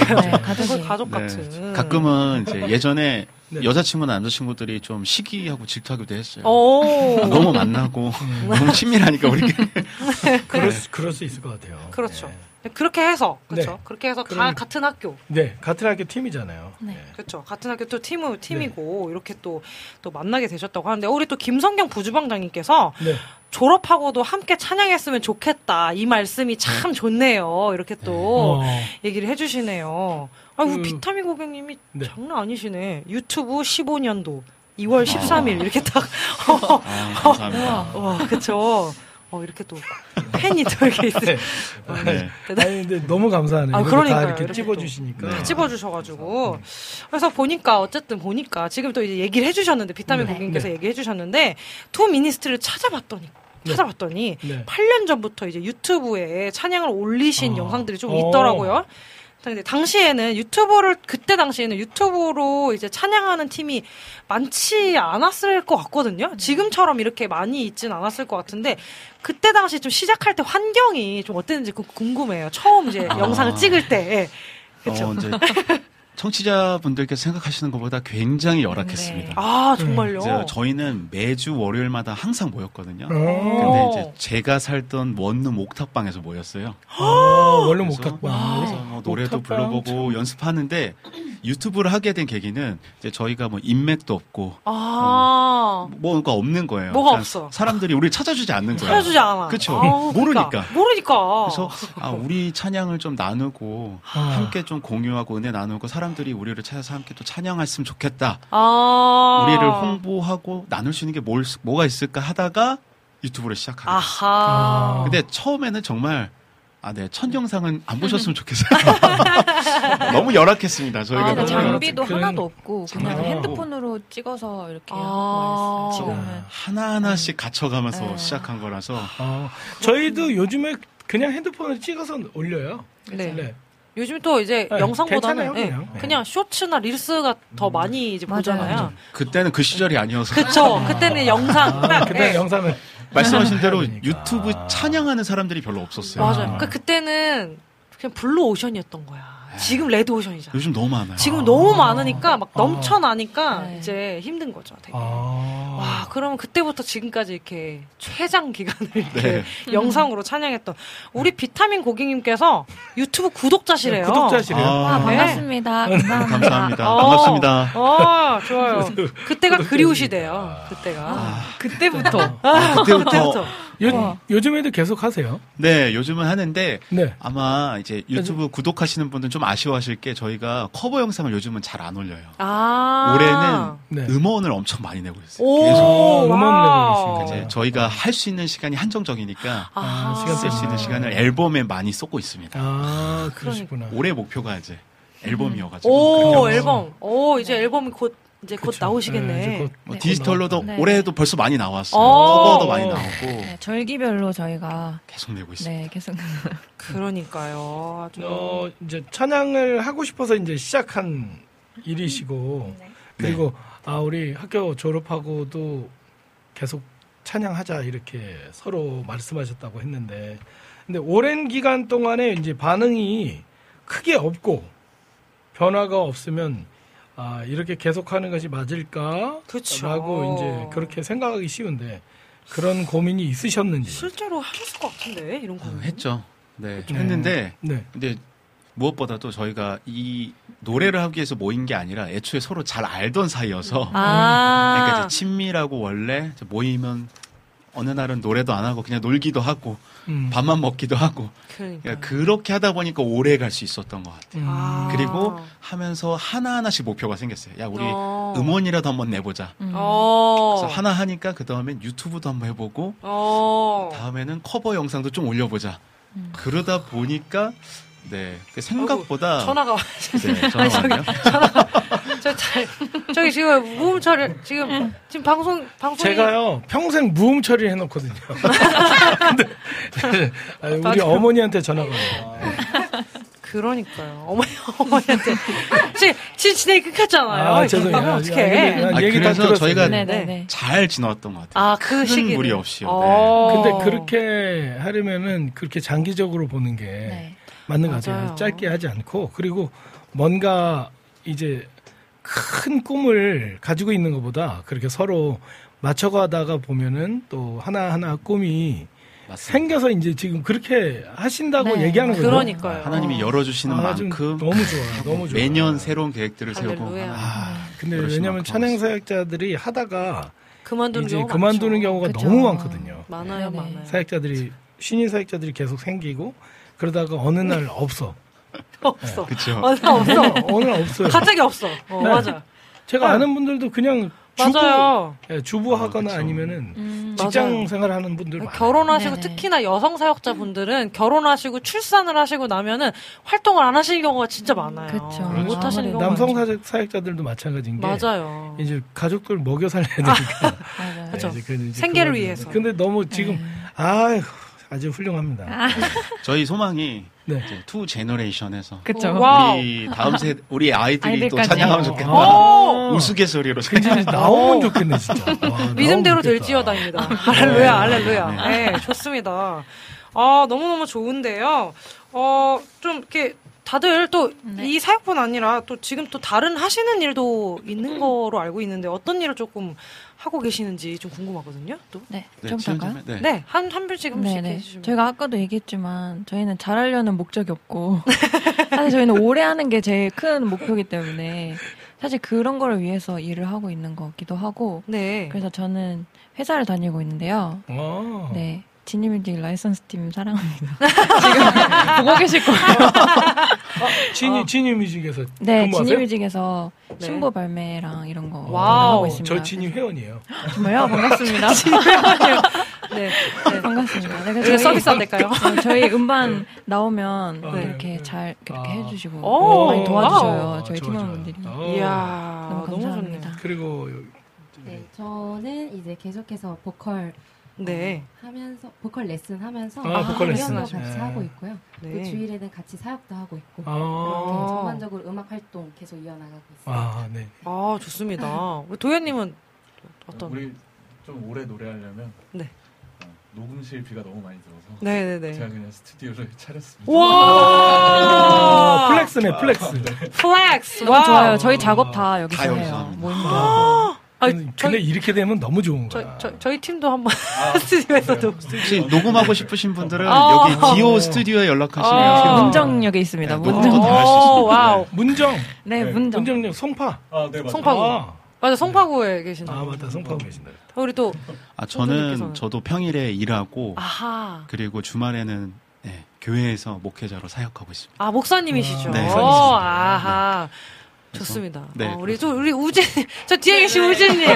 가족 네. 같은. 가끔은 이제 예전에 네. 여자친구나 남자친구들이 좀 시기하고 질투하기도 했어요. 오. 아, 너무 만나고 너무 친밀하니까 우리 그럴, 수, 그럴 수 있을 것 같아요. 그렇죠. 네. 그렇게 해서 그렇죠. 네. 그렇게 해서 가, 그럼- 같은 학교 네, 같은 학교 팀이잖아요. 네. 그렇죠. 같은 학교 또 팀, 팀이고 네. 이렇게 또, 또 만나게 되셨다고 하는데 우리 또 김성경 부주방장님께서 네. 졸업하고도 함께 찬양했으면 좋겠다. 이 말씀이 참 좋네요. 이렇게 또 어, 얘기를 해주시네요. 아이고 그- 비타민 고객님이 네. 장난 아니시네. 유튜브 15년도 2월 13일 이렇게 딱 아, 감사합니다. 와, 그쵸. 어, 이렇게 또 팬이 또 이렇게 있어요. 네. 아니 근데 너무 감사하네요. 아. 다 이렇게 이렇게 찝어주시니까. 네. 찝어주셔가지고 그래서 보니까 어쨌든 보니까 지금 또 이제 얘기를 해주셨는데 비타민 네. 고객님께서 네. 얘기해주셨는데 To Ministry를 찾아봤더니 찾아봤더니 네. 8년 전부터 이제 유튜브에 찬양을 올리신 아. 영상들이 좀 어. 있더라고요. 근데 당시에는 유튜브를 그때 당시에는 유튜브로 이제 찬양하는 팀이 많지 않았을 것 같거든요. 지금처럼 이렇게 많이 있진 않았을 것 같은데 그때 당시 좀 시작할 때 환경이 좀 어땠는지 그- 궁금해요. 처음 이제 아. 영상을 찍을 때. 그렇죠. 어, 청취자분들께서 생각하시는 것보다 굉장히 열악했습니다. 아 정말요? 이제 저희는 매주 월요일마다 항상 모였거든요. 어. 근데 이제 제가 살던 원룸 옥탑방에서 모였어요. 아, 원룸 옥탑방. 그래서 뭐 노래도 옥탑방 불러보고 연습하는데 유튜브를 하게 된 계기는 이제 저희가 뭐 인맥도 없고 아 뭐가 없는 거예요. 뭐가 그러니까 없어. 사람들이 우리를 찾아주지 않는 거예요. 찾아주지 않아. 그쵸. 아우, 모르니까. 그러니까. 모르니까. 그래서 아 우리 찬양을 좀 나누고 아. 함께 좀 공유하고 은혜 나누고 사 람들이 우리를 찾아서 함께 또 찬양했으면 좋겠다. 아. 우리를 홍보하고 나눌 수 있는 게 뭘, 뭐가 있을까 하다가 유튜브를 시작하게 됐어요. 아하. 근데 처음에는 정말 아, 네. 첫 영상은 안 보셨으면 좋겠어요. 너무 열악했습니다. 저희가 아, 너무 장비도 그런- 하나도 없고 그냥 아. 핸드폰으로 찍어서 이렇게 아. 지금은 하나하나씩 갇혀가면서 네. 시작한 거라서 어, 저희도 요즘에 그냥 핸드폰을 찍어서 올려요. 네. 네. 요즘 또 이제 네, 영상보다는 예, 그냥. 네. 그냥 쇼츠나 릴스가 더 많이 이제 맞아요. 보잖아요. 그때는 그 시절이 아니어서 그쵸. 그때는 영상. 아, 딱, 그때 예. 영상을 말씀하신 대로 되니까. 유튜브 찬양하는 사람들이 별로 없었어요. 맞아요. 아. 그러니까 그때는 그냥 블루 오션이었던 거야. 지금 레드 오션이잖아. 요즘 너무 많아요. 지금 너무 많으니까 막 아. 넘쳐나니까 네. 이제 힘든 거죠. 되게. 아. 와, 그러면 그때부터 지금까지 이렇게 최장 기간을 이렇게 네. 영상으로 찬양했던 우리 비타민 고객님께서 유튜브 구독자시래요. 구독자시래요. 아, 아, 반갑습니다. 감사합니다. 감사합니다. 어. 반갑습니다. 어, 좋아요. 그때가 그리우시대요. 그때가. 그때부터 아, 그때부터 요, 요즘에도 계속 하세요? 네 요즘은 하는데 네. 아마 이제 유튜브 구독하시는 분들은 좀 아쉬워하실 게 저희가 커버 영상을 요즘은 잘 안 올려요. 아. 올해는 네. 음원을 엄청 많이 내고 있어요. 오, 계속 어, 음원 내고. 계시니까. 이제 저희가 할 수 있는 시간이 한정적이니까 아, 시간 쓸 수 있는 시간을 앨범에 많이 쏟고 있습니다. 아, 그러시구나. 올해 목표가 이제 앨범이어가지고 오, 앨범. 오, 이제 앨범이 곧 이제 곧 그쵸. 나오시겠네. 네, 이제 곧- 뭐 네. 디지털로도 네. 올해도 벌써 많이 나왔어요. 오. 커버도 많이 나오고 네, 절기별로 저희가 계속 내고 있습니다. 네 계속 그러니까요. 아주. 어, 이제 찬양을 하고 싶어서 이제 시작한 일이시고, 그리고, 아, 우리 학교 졸업하고도 계속 찬양하자, 이렇게 서로 말씀하셨다고 했는데, 근데 오랜 기간 동안에 이제 반응이 크게 없고, 변화가 없으면, 아, 이렇게 계속하는 것이 맞을까? 그쵸. 라고 이제 그렇게 생각하기 쉬운데 그런 고민이 있으셨는지. 실제로 하셨을 것 같은데 이런 거. 했죠. 네, 네. 했는데 네. 근데 무엇보다도 저희가 이 노래를 하기 위해서 모인 게 아니라 애초에 서로 잘 알던 사이여서 아. 그러니까 이제 친밀하고 원래 모이면 어느 날은 노래도 안 하고 그냥 놀기도 하고 음. 밥만 먹기도 하고 그러니까. 그렇게 하다 보니까 오래 갈 수 있었던 것 같아요. 음. 아. 그리고 하면서 하나 하나씩 목표가 생겼어요. 야, 우리 어. 음원이라도 한번 내보자. 어. 그래서 하나 하니까 그 다음엔 유튜브도 한번 해보고 어. 다음에는 커버 영상도 좀 올려보자. 음. 그러다 보니까 네그 생각보다 전화가 와. 네, 전화. 전화가. 저, 잘, 저기 지금 무음 처리, 지금, 지금 방송, 방송이. 제가요 평생 무음 처리 해놓거든요. 근데 아니, 우리. 어머니한테 전화가 와요. 그러니까요. 어머니, 어머니한테. 지금, 지금 진행이 끊겼잖아요. 아, 죄송해요. 아, 어떡해. 근데 난 아, 얘기 다 그래서 들었어요. 저희가 네네네. 잘 지나왔던 것 같아요. 아, 그큰 시기. 무리 없이요. 네. 어. 근데 그렇게 하려면은 그렇게 장기적으로 보는 게 네. 맞는 것 같아요. 짧게 하지 않고 그리고 뭔가 이제 큰 꿈을 가지고 있는 것보다 그렇게 서로 맞춰가다가 보면은 또 하나하나 꿈이 맞습니다. 생겨서 이제 지금 그렇게 하신다고 네. 얘기하는 거죠. 그러니까요. 하나님이 열어주시는 아, 좀 만큼 너무 좋아, 너무 좋아. 매년 새로운 계획들을 세우고 아, 근데 그러신 왜냐면 만큼 찬양 사역자들이 하다가 그만두는 이제 경우가 그만두는 많죠. 경우가 그쵸. 너무 많거든요. 많아요, 네네. 많아요. 사역자들이 신인 사역자들이 계속 생기고 그러다가 어느 날 없어. 없어. 그렇죠. 어느 날 없어. 어느 날 없어요. 갑자기 없어. 어, 네. 맞아. 제가 아는 분들도 그냥 주부, 맞아요. 예, 주부하거나 아, 그쵸. 아니면은 음. 직장 맞아요. 생활하는 분들 많아요. 결혼하시고 네네. 특히나 여성 사역자 분들은 결혼하시고 출산을 하시고 나면은 활동을 안 하시는 경우가 진짜 많아요. 그쵸. 못 그렇죠. 하시는 경우가 남성. 사역- 사역자들도 마찬가지인 게 맞아요. 이제 가족들 먹여 살려야 되니까 맞아요. 그쵸. 네, 이제 그- 이제 생계를 위해서. 근데 너무 지금 아유 아주 훌륭합니다. 저희 소망이 네. 이제 투 제너레이션에서 그쵸. 와우. 우리 다음 세 우리 아이들이 또. 찬양하면 좋겠다. 오! 우스갯소리로 굉장히 나오면 좋겠네 진짜. 와, 믿음대로 좋겠다. 될지어다입니다. 할렐루야, 할렐루야. 네, 좋습니다. 아, 너무 너무 좋은데요. 어, 좀 이렇게 다들 또이 네. 사역뿐 아니라 또 지금 또 다른 하시는 일도 있는 거로 알고 있는데 어떤 일을 조금 하고 계시는지 좀 궁금하거든요. 또. 네, 네, 좀? 좀- 네. 네, 한, 한 분씩 한 분씩 네네. 해주시면. 저희가 아까도 얘기했지만 저희는 잘하려는 목적이 없고 사실 저희는 오래 하는 게 제일 큰 목표이기 때문에 사실 그런 거를 위해서 일을 하고 있는 거기도 하고 네. 그래서 저는 회사를 다니고 있는데요. 어. 네. 지니뮤직 라이선스 팀 사랑합니다. 지금 보고 계실 거예요. 진이 진이 뮤직에서 네, 근무하세요? 지니뮤직에서 네. 신보 발매랑 이런 거 와우. 하고 있습니다. 저 지니 회원이에요. 정말요? 반갑습니다. 네. 네. 반갑습니다. 네, 저희- 서비스 안 될까요? 네, 저희 음반 나오면 네. 이렇게 잘 그렇게 아. 해주시고 오, 많이 도와주셔요. 와우. 저희 팀원분들이. 어. 이야, 너무 너무 감사합니다. 좋네요. 그리고 요- 네, 저는 이제 계속해서 보컬 네. 하면서 보컬 레슨 하면서 아, 보컬 레슨 공연도 하시네. 같이 하고 있고요. 네. 그 주일에는 같이 사역도 하고 있고 아, 이렇게 전반적으로 음악 활동 계속 이어나가고 있어요. 아, 네. 아, 좋습니다. 우리 도현님은 어떤? 우리 좀 오래 노래하려면 네. 어, 녹음실 비가 너무 많이 들어서 네네네. 제가 그냥 스튜디오를 차렸습니다. 와! 아, flex네, flex. flex. 너무. 좋아요. 저희 작업 다 여기서 다 여기서 해요. 합니다. 모임도 아. 하고. 아, 근데 저희, 이렇게 되면 너무 좋은 저, 거야. 저, 저희 팀도 한번 아, 스튜디오에서도. 혹시 녹음하고 싶으신 분들은 아. 여기 디오 스튜디오에 연락하시면 아. 문정역에 있습니다. 네, 문정. 오, 와우. 문정, 네, 네, 문정. 문정역 송파. 아, 네, 맞아요. 송파구. 아, 맞아, 송파구에 계신다. 아 맞다, 송파구 계신다. 우리 또, 아? 저는 저도 평일에 일하고 아하. 그리고 주말에는 네, 교회에서 목회자로 사역하고 있습니다. 아, 목사님이시죠? 네, 어, 목사님이시죠. 아하. 좋습니다. 네, 어, 우리 또, 우리 우진님, 저 뒤에 계신 우진님.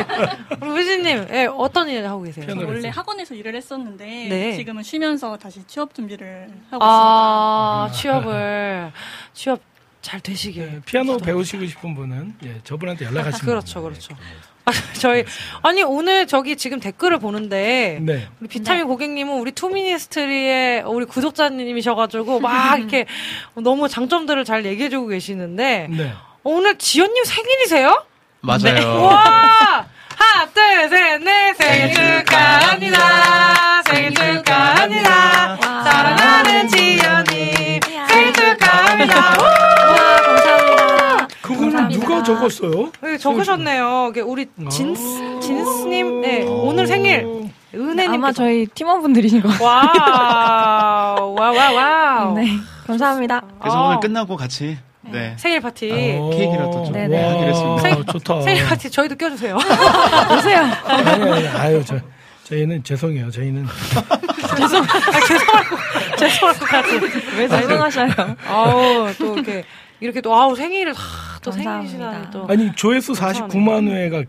우리 우진님, 예, 어떤 일 하고 계세요? 원래. 학원에서 일을 했었는데 네. 지금은 쉬면서 다시 취업 준비를 하고 아, 취업을, 취업 잘 되시길. 네, 피아노 배우시고 싶은 분은 예, 저분한테 연락하시면 그렇죠. 그렇죠. 아, 저희, 아니, 오늘 저기 지금 댓글을 보는데, 네. 우리 비타민 고객님은 우리 투미니스트리의 우리 구독자님이셔가지고 막 이렇게 너무 장점들을 잘 얘기해주고 계시는데 네. 오늘 지연님 생일이세요? 맞아요. 와! 하나, 둘, 셋, 넷, 생일 축하합니다. 생일 축하합니다. 사랑하는 지연님, 생일 축하합니다. 우! 감사합니다. 그거는 누가 적었어요? 네, 적으셨네요. 우리 진스, 진스님, 네, 오늘 생일. 은혜님. 아마 저희 팀원분들이신 것 같아요. 와우, 와우, 와우, 와우. 네, 감사합니다. 그래서 어. 오늘 끝나고 같이 네. 생일 파티. 케이크라도 좀 네네. 하기로 했습니다. 생일- 좋다. 생일 파티 저희도 껴주세요. 오세요. 아니, 아니, 아유, 저, 저희는 죄송해요. 저희는. 죄송, 아, 죄송하고, 죄송하고 같이. 왜 죄송하셔요? 아우, 또 이렇게, 이렇게 또, 아우, 생일을, 하, 또 또. 아니, 조회수 49만 회가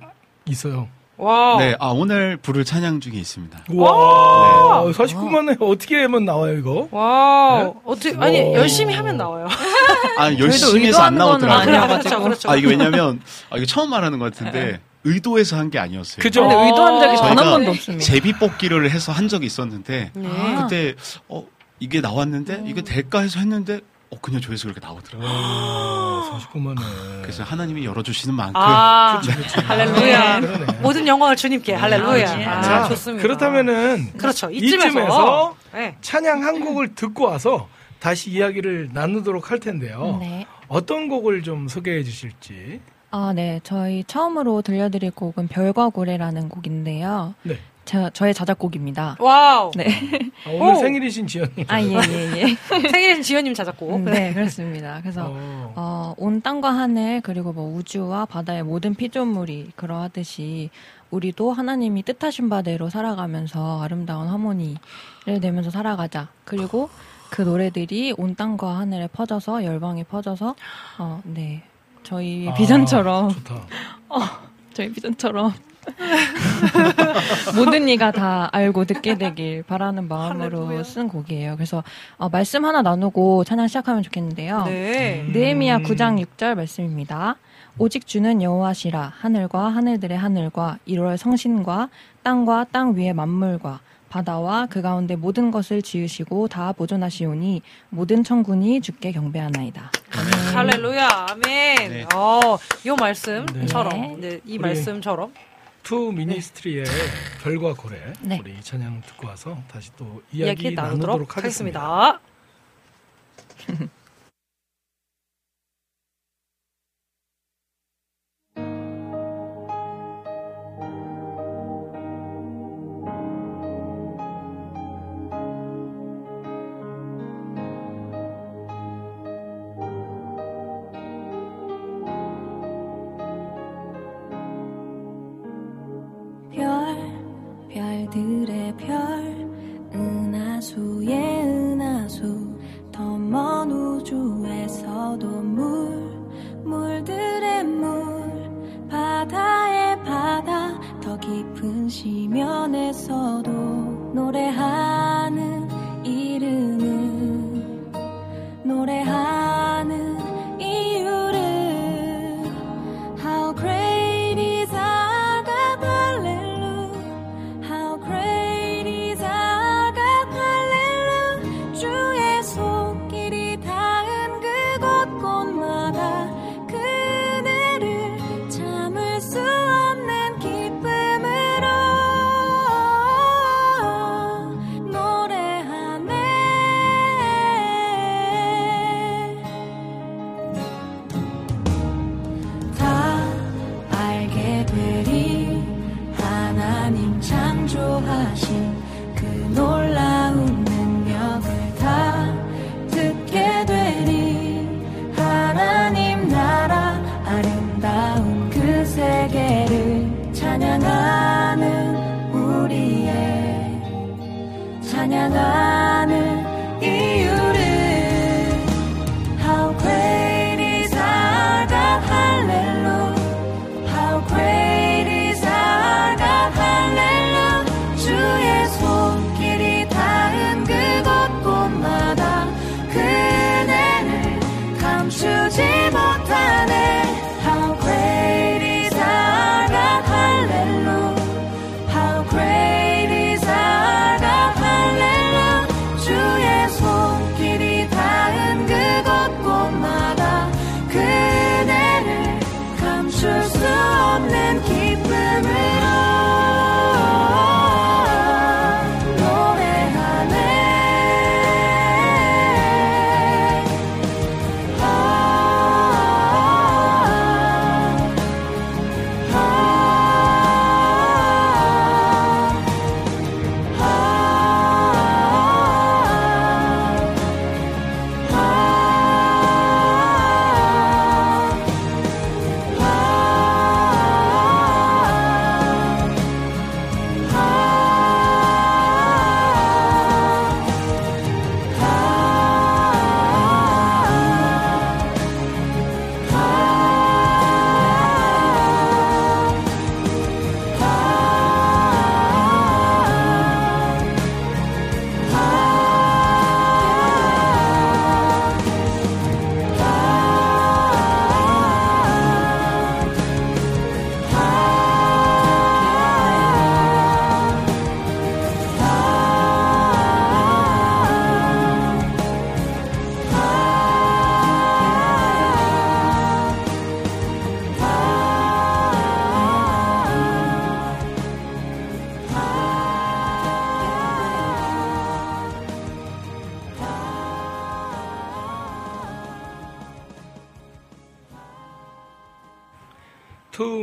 있어요. 와. 네, 아 오늘 부를 찬양 중에 있습니다. 와, 49만 회 어떻게 하면 나와요, 이거? 와, 네? 어떻게, 아니, 와. 열심히 하면 나와요. 아 열심히 해서 안 나오더라고요. 아니어가지고. 그렇죠, 그렇죠. 아 이게 왜냐면 아 이거 처음 말하는 것 같은데 의도해서 한 게 아니었어요. 그죠? 근데 의도한 적이 단 한 번도 없습니다. 제비 뽑기를 해서 한 적이 있었는데 네. 그때 어 이게 나왔는데 이게 될까 해서 했는데 어 그냥 조회수 그렇게 나오더라고요. 아, 49만 회. 그래서 하나님이 열어주시는 만큼 아, 할렐루야. 그러네. 모든 영광을 주님께, 할렐루야. 아, 자, 좋습니다. 그렇다면은 그렇죠. 이쯤에서, 이쯤에서. 네. 찬양 한 곡을 듣고 와서 다시 이야기를 나누도록 할 텐데요. 네. 어떤 곡을 좀 소개해 주실지. 아, 네. 저희 처음으로 들려드릴 곡은 별과 고래라는 곡인데요. 네. 저, 저의 자작곡입니다. 와우. 네. 아, 오늘 오. 생일이신 지연님. 아, 예, 예, 예. 생일인 지연님 찾았고. 음, 네, 그렇습니다. 그래서, 어. 어, 온 땅과 하늘, 그리고 뭐 우주와 바다의 모든 피조물이 그러하듯이 우리도 하나님이 뜻하신 바대로 살아가면서 아름다운 하모니를 내면서 살아가자. 그리고 그 노래들이 온 땅과 하늘에 퍼져서 열방에 퍼져서 어, 네. 저희 아, 비전처럼 좋다. 어, 저희 비전처럼 모든 이가 다 알고 듣게 되길 바라는 마음으로 할렐루야. 쓴 곡이에요. 그래서 어, 말씀 하나 나누고 찬양 시작하면 좋겠는데요. 네. 느헤미야 음. 9장 6절 말씀입니다. 오직 주는 여호와시라 하늘과 하늘들의 하늘과 1월 성신과 땅과 땅 위의 만물과 바다와 그 가운데 모든 것을 지으시고 다 보존하시오니 모든 천군이 주께 경배하나이다. 아멘. 할렐루야. 아멘. 네. 어, 이 말씀처럼. 네. 네, 이 우리- 말씀처럼. To Ministry의 별과 고래. 네. 우리 찬양 듣고 와서 다시 또 이야기, 이야기, 나누도록, 나누도록 하겠습니다. 하겠습니다.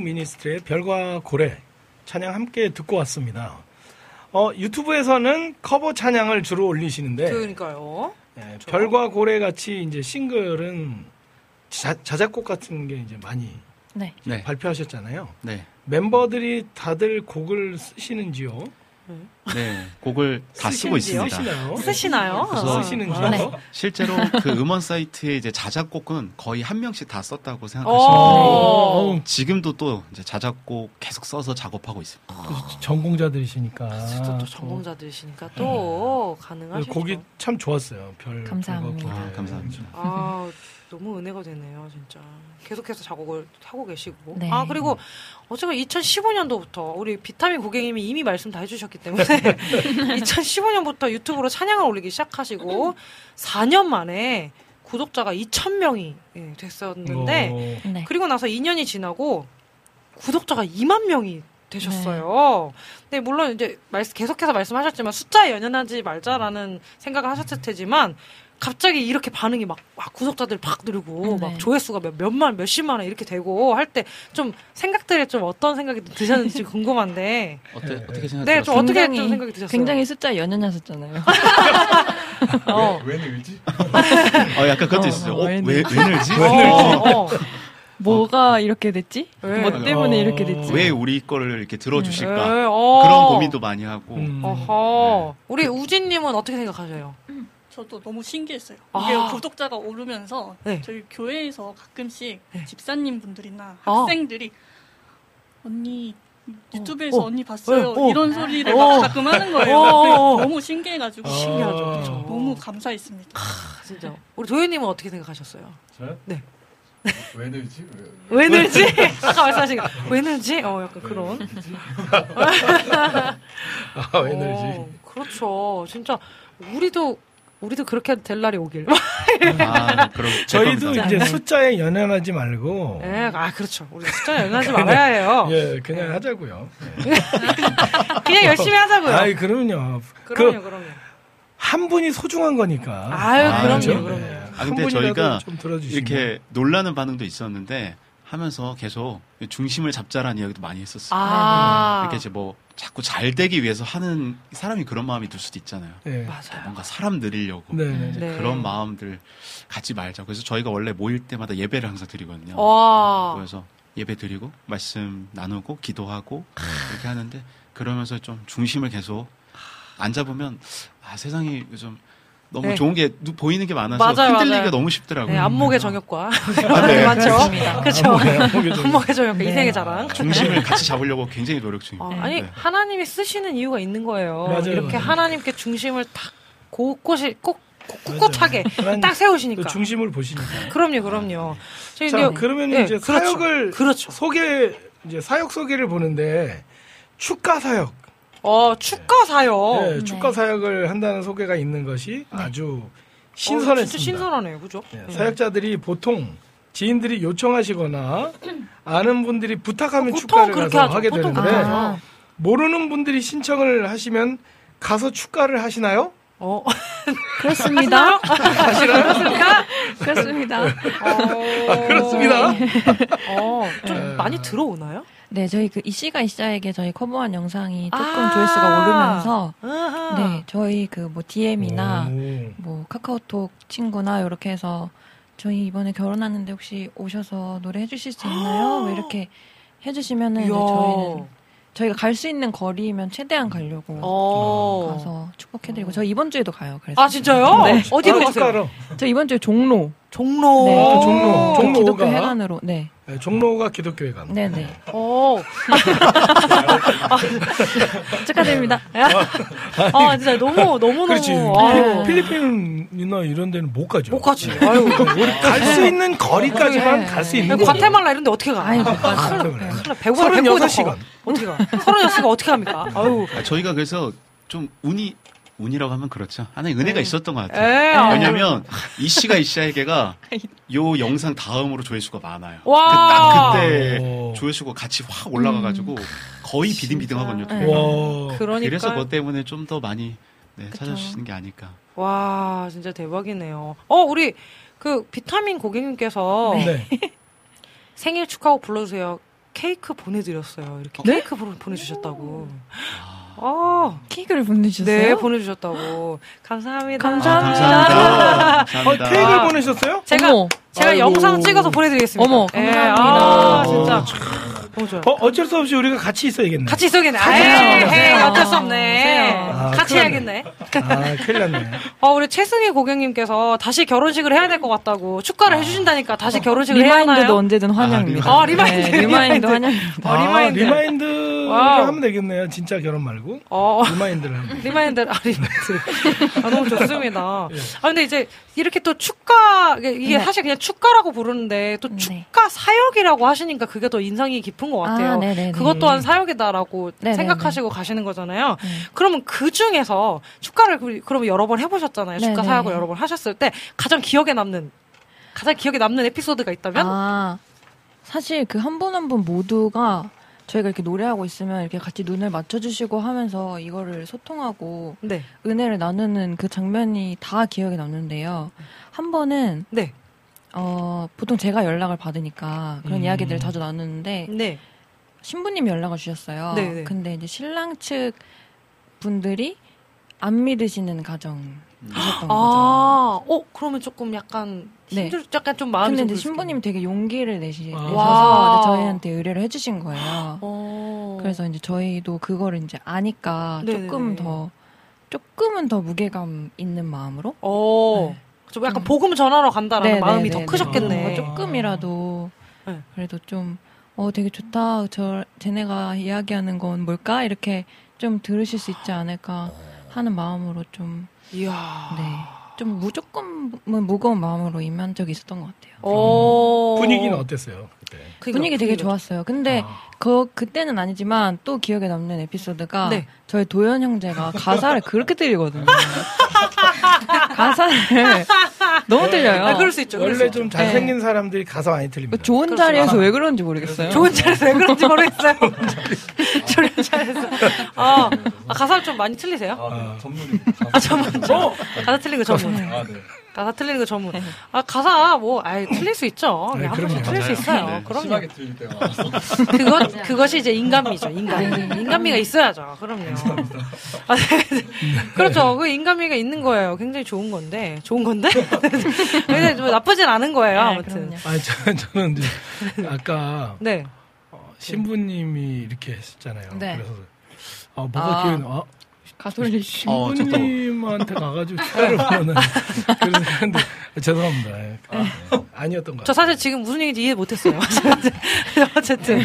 미니스트의 별과 고래 찬양 함께 듣고 왔습니다. 어, 유튜브에서는 커버 찬양을 주로 올리시는데 그러니까요. 예, 별과 고래 같이 이제 싱글은 자, 자작곡 같은 게 이제 많이 네. 네. 발표하셨잖아요. 네. 멤버들이 다들 곡을 쓰시는지요? 네. 곡을 다 쓰고 쓰시는지요? 있습니다. 쓰시나요? 쓰시나요? 그래서 쓰시는지요? 네. 실제로 그 음원 사이트에 이제 자작곡은 거의 한 명씩 다 썼다고 어. 생각하시면 돼요. 어, 지금도 또 이제 자작곡 계속 써서 작업하고 있습니다. 전공자들이시니까 또, 또 전공자들이시니까 또 가능하시죠. 곡이 참 좋았어요. 별 감사합니다. 아. 감사합니다. 아, 너무 은혜가 되네요, 진짜. 계속해서 작업을 하고 계시고. 네. 아, 그리고 어제가 2015년도부터 우리 비타민 고객님이 이미 말씀 다 해주셨기 때문에 2015년부터 유튜브로 찬양을 올리기 시작하시고 4년 만에 구독자가 2,000명이 됐었는데 어, 네. 그리고 나서 2년이 지나고 구독자가 2만 명이 되셨어요. 네, 물론 이제 계속해서 말씀하셨지만 숫자에 연연하지 말자라는 생각을 하셨을 테지만 갑자기 이렇게 반응이 막, 막 구독자들 팍 늘고 네. 막 조회수가 몇, 몇만 몇십만 원 이렇게 되고 할 때 좀 생각들이 좀 어떤 생각이 드셨는지 궁금한데 어때, 어떻게 생각하세요? 네, 좀 어떻게 좀 생각이 드셨어요? 굉장히 숫자 연연하셨잖아요. 어. 왜 늘지? 어, 약간 그것도 어, 있어요. 어, 어, 왜 왜, 왜 늘지? 어, 어. 뭐가 이렇게 됐지? 네. 뭐 때문에 어, 이렇게 됐지? 왜 우리 거를 이렇게 들어주실까? 네, 어. 그런 고민도 많이 하고. 음. 어허. 우리 우진님은 어떻게 생각하세요? 저도 너무 신기했어요. 아. 이게 구독자가 오르면서 네. 저희 교회에서 가끔씩 네. 집사님 분들이나 아. 학생들이 언니 유튜브에서 어. 언니 봤어요 어, 어. 이런 소리를 어. 막 가끔 하는 거예요. 어, 어, 어. 너무 신기해가지고 신기하죠, 아. 그쵸? 너무 감사했습니다. 아, 진짜. 우리 도현님은 어떻게 생각하셨어요? 저요? 네. 왜 늘지? 왜, 왜 늘지? 아까 말씀하신 거. 왜 늘지? 어, 약간 그런. 아, 왜 늘지? 어, 그렇죠. 진짜, 우리도, 우리도 그렇게 될 날이 오길. 아, 그럼 저희도 겁니다. 이제 숫자에 연연하지 말고 예, 아, 그렇죠. 우리 숫자에 연하지 말아야 해요. 예, 그냥 하자고요. 그냥 열심히 하자고요. 아이, 그럼요. 그럼요, 그, 그럼요. 한 분이 소중한 거니까. 아유, 아, 그럼요, 그렇죠? 그럼요. 예, 아, 한 근데 저희가. 이렇게 놀라는 반응도 있었는데 하면서 계속 중심을 잡자라는 이야기도 많이 했었어요. 아. 이렇게 이제 뭐 자꾸 잘 되기 위해서 하는 사람이 그런 마음이 들 수도 있잖아요. 예. 맞아요. 뭔가 사람 늘리려고 네, 네. 네. 그런 마음들 갖지 말자. 그래서 저희가 원래 모일 때마다 예배를 항상 드리거든요. 와. 그래서 예배 드리고 말씀 나누고 기도하고 이렇게 하는데 그러면서 좀 중심을 계속 앉아 보면 아 세상이 요즘 너무 네. 좋은 게 누- 보이는 게 많아서 맞아요, 흔들리기가 맞아요. 너무 쉽더라고요. 네, 안목의 정욕과. 아, 네. 많죠. 그렇습니다. 그렇죠. 안목의, 정욕, 네. 인생의 자랑. 중심을 같이 잡으려고 굉장히 노력 중입니다. 어, 아니 네. 하나님이 쓰시는 이유가 있는 거예요. 맞아요, 이렇게 맞아요. 하나님께 중심을 딱 곳곳이 꼭 꿋꿋하게 딱 세우시니까. 그 중심을 보시니까. 그럼요, 그럼요. 자, 이제- 그러면 예, 이제 그렇죠. 사역을 그렇죠. 소개 이제 사역 소개를 보는데 축가 사역, 어 축가 사역. 예, 축가 사역을 한다는 소개가 있는 것이 아주 어, 신선했습니다. 진짜 신선하네요, 그죠? 사역자들이 보통 지인들이 요청하시거나 아는 분들이 부탁하면 보통 축가를 그렇게 가서 하죠. 하게 되는데. 모르는 분들이 신청을 하시면 가서 축가를 하시나요? 어, 그렇습니다. 그렇습니까? 그렇습니다. 어, 그렇습니다. 어, 좀 예. 많이 들어오나요? 네, 저희 그 이씨가 이씨에게 저희 커버한 영상이 조금 아. 조회수가 오르면서 아하. 네, 저희 그 뭐 DM이나 오. 뭐 카카오톡 친구나 이렇게 해서 저희 이번에 결혼하는데 혹시 오셔서 노래 해주실 수 있나요? 뭐 이렇게 해주시면은 이야. 저희는 저희가 갈 수 있는 거리면 최대한 가려고 어. 가서 축복해드리고 저 이번 주에도 가요. 그래서 아 진짜요? 네. 어디로 아, 가세요? 저 이번 주에 종로 종로. 네, 그 종로. 그 종로가? 기독교 회관으로 네, 예, 종로가 기독교회 가는. 네, 네. 어. 축하드립니다. 아 진짜 너무 너무 그렇지. 너무. 아유. 필리핀이나 이런 데는 못 가죠. 못 가지. 아유. 갈수 있는 거리까지만 네. 갈수 있는. 과테말라 이런 데 어떻게 가? 못. 큰일 나. 배고파. 배고파. 36시간. 어떻게 가? 36시간 어떻게 합니까? 아유. 아, 저희가 그래서 좀 운이 운이라고 하면 그렇죠. 하나의 은혜가 있었던 것 같아요. 에. 아. 왜냐면 이 씨가 이 씨에게가 요 영상 다음으로 조회수가 많아요. 와. 그딱 그때 오. 조회수가 같이 확 올라가가지고 거의 비등비등하거든요. 네. 와. 그러니까. 그래서 그것 때문에 좀 더 많이 네. 찾아주시는 게 아닐까. 와 진짜 대박이네요. 어 우리 그 비타민 고객님께서 네. 생일 축하곡 불러주세요. 케이크 보내드렸어요. 이렇게 네? 케이크 보- 보내주셨다고. 아, 케이크를 보내주셨어요? 네, 보내주셨다고. 감사합니다. 감사합니다. 감사합니다. 어, 감사합니다. 케이크를 아. 보내셨어요? 제가 어머. 제가 아이고. 영상 찍어서 보내드리겠습니다. 어머, 예, 감사합니다. 아, 진짜 어, 어쩔 수 없이 우리가 같이 있어야겠네. 같이 있어야겠네. 같이 에이. 에이, 어쩔 수 없네. 아, 같이 큰일 해야겠네. 아, 큰일 났네. 어, 우리 최승희 고객님께서 다시 결혼식을 해야 될 것 같다고 축가를 해주신다니까 다시 결혼식을 해야 remind도 하나요? 언제든 환영입니다. 아, remind, 네, remind remind. 환영입니다. 어, remind. 아, remind를 와우. 하면 되겠네요. 진짜 결혼 말고. 어, remind를 하면. remind, 아, remind. 아, 너무 좋습니다. 예. 아, 근데 이제 이렇게 또 축가, 이게 이게 네. 사실 그냥 축가라고 부르는데 또 네. 축가 사역이라고 하시니까 그게 더 인상이 깊은 것 같아요. 아. 그것 또한 사역이다라고 네네네. 생각하시고 가시는 거잖아요. 네. 그러면 그 중에서 축가를 그- 그러면 여러 번 해보셨잖아요. 축가. 사역을 여러 번 하셨을 때 가장 기억에 남는 가장 기억에 남는 에피소드가 있다면? 아, 사실 그 한 분 한 분 모두가 저희가 이렇게 노래하고 있으면 이렇게 같이 눈을 맞춰주시고 하면서 이거를 소통하고 네, 은혜를 나누는 그 장면이 다 기억에 남는데요. 한 번은 네, 어, 보통 제가 연락을 받으니까 그런 음. 이야기들을 자주 나누는데 네. 신부님이 연락을 주셨어요. 네, 네. 근데 이제 신랑 측 분들이 안 믿으시는 가정이셨던 거죠. 아, 어 그러면 조금 약간 네. 힘들, 약간 좀 마음이 근데 이제 신부님이 되게 용기를 내시, 아. 내셔서 와. 저희한테 의뢰를 해주신 거예요. 어. 그래서 이제 저희도 그거를 이제 아니까 네네네. 조금 더 조금은 더 무게감 있는 마음으로 어. 네. 좀 약간 좀- 복음 전하러 간다라는 네, 마음이 네, 더 네, 크셨겠네. 네. 조금이라도 네. 그래도 좀 어 되게 좋다. 저 쟤네가 이야기하는 건 뭘까 이렇게 좀 들으실 수 있지 않을까 하는 마음으로 좀 이야. 네. 좀 무조건은 무거운 마음으로 임한 적이 있었던 것 같아요. 어. 분위기는 어땠어요? 그때. 그러니까 분위기 되게 좋았어요. 근데 아. 그 그때는 아니지만 또 기억에 남는 에피소드가 네. 저희 도현 형제가 가사를 그렇게 틀리거든요. 가사를 너무 틀려요. 아, 그럴 수 있죠. 그럴 수 원래 있죠. 좀 잘생긴 사람들이 가사 많이 틀립니다. 좋은 그렇죠. 자리에서 아. 왜 그런지 모르겠어요. 좋은 자리에서 왜 그런지 모르겠어요. 좋은 자리에서. 아, 아, 가사를 좀 많이 틀리세요? 아, 네. 아. 전문입니다. 아, 전문. 가사 틀린 거 전문. 아, 네. 가사 틀리는 거 전문. 아, 가사 뭐, 아이, 틀릴 수 있죠. 네, 한 번씩. 틀릴 수 있어요. 네. 그럼요. 심하게 틀릴 때가 많아서. 그것, 그것이 이제 인간미죠, 인간미. 인간미가 있어야죠. 그럼요. 아, 네. 그렇죠. 그 인간미가 있는 거예요. 굉장히 좋은 건데. 좋은 건데? 근데 뭐 나쁘진 않은 거예요, 네, 아무튼. 아, 저, 저는 이제 아까 네. 어, 신부님이 이렇게 했잖아요. 네. 그래서 아, 뭐가 아. 기억이 나? 아, 가톨릭 어. 신부님한테 가가지고 축가를 보는 그런 생각인데 죄송합니다. 아, 아니었던 것저 같아요. 사실 지금 무슨 얘기인지 이해 못했어요. 어쨌든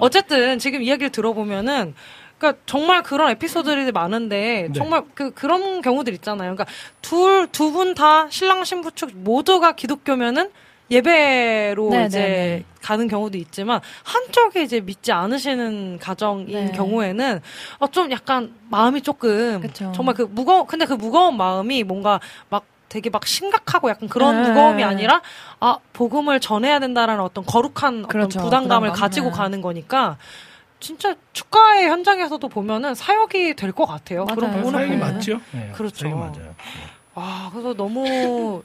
어쨌든 지금 이야기를 들어보면은 그러니까 정말 그런 에피소드들이 많은데 네. 정말 그 그런 경우들 있잖아요. 그러니까 둘 두 분 다 신랑 신부 측 모두가 기독교면은 예배로 네, 이제 네, 네. 가는 경우도 있지만 한쪽이 이제 믿지 않으시는 가정인 네. 경우에는 어, 좀 약간 마음이 조금 그쵸. 정말 그 무거 근데 그 무거운 마음이 뭔가 막 되게 막 심각하고 약간 그런 네. 무거움이 아니라 아 복음을 전해야 된다라는 어떤 거룩한 그렇죠. 어떤 부담감을 부담감. 가지고 네. 가는 거니까 진짜 축가의 현장에서도 보면은 사역이 될 것 같아요. 그런 맞아요. 부분을 사역이 보면은. 맞죠? 네, 그렇죠. 사역이 맞아요. 아 그래서 너무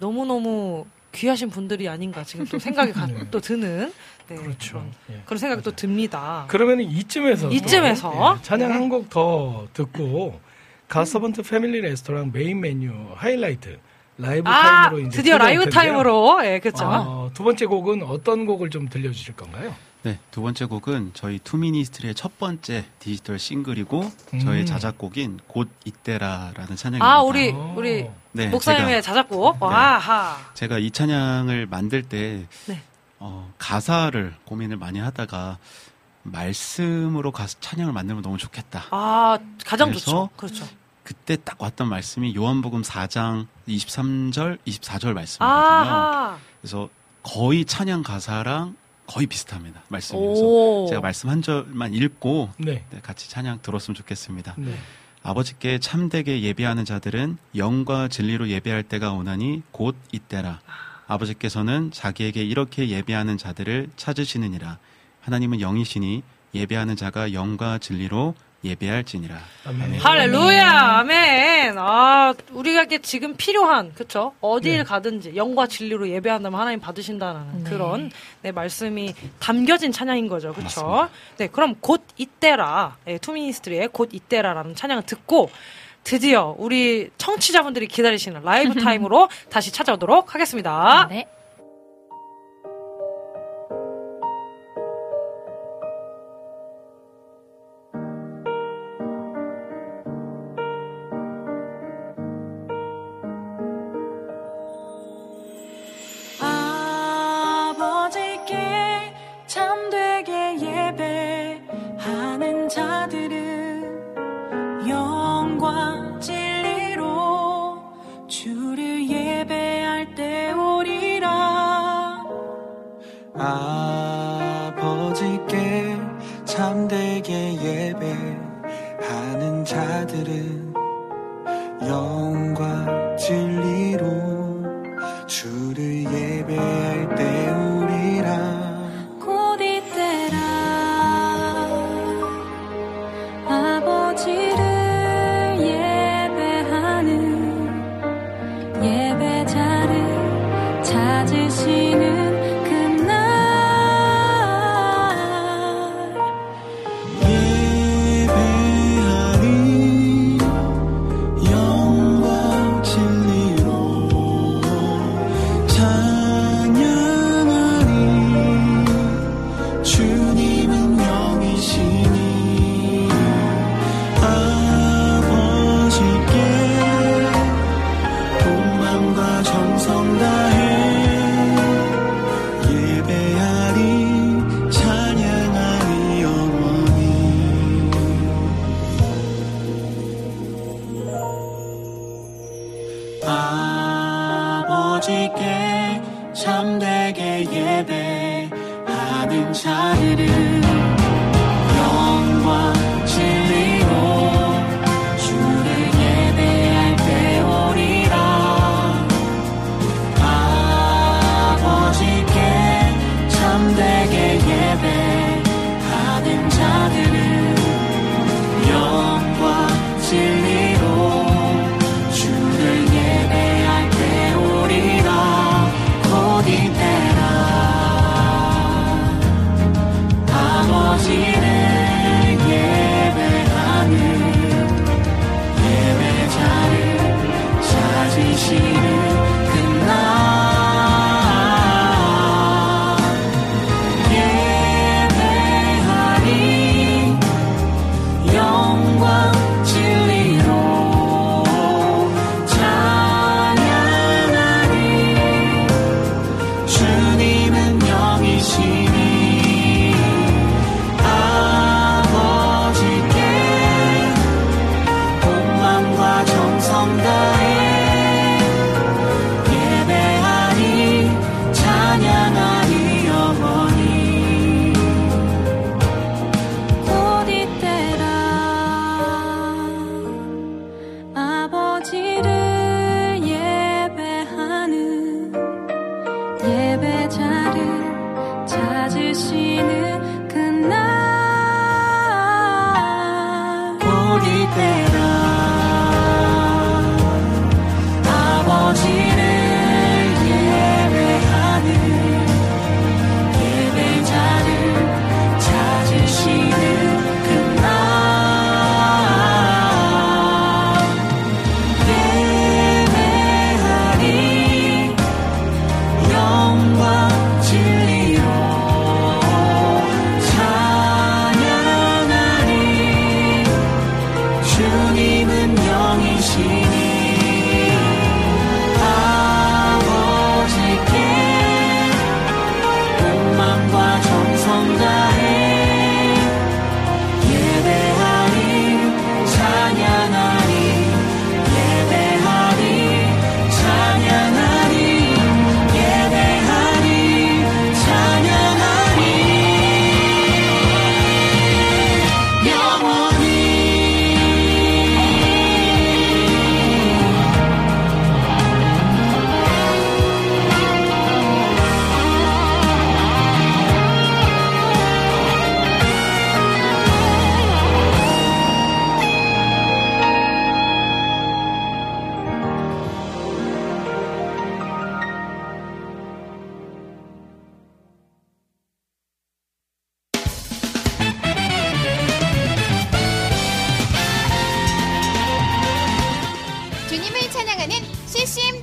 너무 너무 귀하신 분들이 아닌가 지금 또 생각이 가, 네. 또 드는 네, 그렇죠. 그런, 예. 그런 생각이 또 듭니다. 그러면 이쯤에서 또, 이쯤에서? 예, 찬양 한 곡 더 듣고 가서번트 패밀리 레스토랑 메인 메뉴 하이라이트 라이브 아 타임으로 이제 드디어 라이브 텐데요. 타임으로 예 그렇죠. 어, 두 번째 곡은 어떤 곡을 좀 들려주실 건가요? 네, 두 번째 곡은 저희 투미니스트리의 첫 번째 디지털 싱글이고 음. 저의 자작곡인 곧 이때라라는 찬양입니다. 아 우리 어. 우리 네, 목사님의 제가, 자작곡 와하 제가 이 찬양을 만들 때 네. 어, 가사를 고민을 많이 하다가 말씀으로 가서 찬양을 만들면 너무 좋겠다. 아 가장 좋죠. 그렇죠. 그때 딱 왔던 말씀이 요한복음 4장 23절, 24절 말씀이거든요. 아 그래서 거의 찬양 가사랑 거의 비슷합니다. 말씀이어서 오. 제가 말씀 한 절만 읽고 네. 네, 같이 찬양 들었으면 좋겠습니다. 네. 아버지께 참되게 예배하는 자들은 영과 진리로 예배할 때가 오나니 곧 이때라. 아버지께서는 자기에게 이렇게 예배하는 자들을 찾으시느니라. 하나님은 영이시니 예배하는 자가 영과 진리로 예배할지니라. 아멘. 할렐루야, 아멘. 아, 우리에게 지금 필요한, 그쵸? 어디를 가든지 영과 진리로 예배한다면 하나님 받으신다는 네. 그런 네, 말씀이 담겨진 찬양인 거죠, 그쵸? 맞습니다. 네, 그럼 곧 이때라, 네, 투미니스트리의 곧 이때라라는 찬양을 듣고 드디어 우리 청취자분들이 기다리시는 라이브 타임으로 다시 찾아오도록 하겠습니다. 네.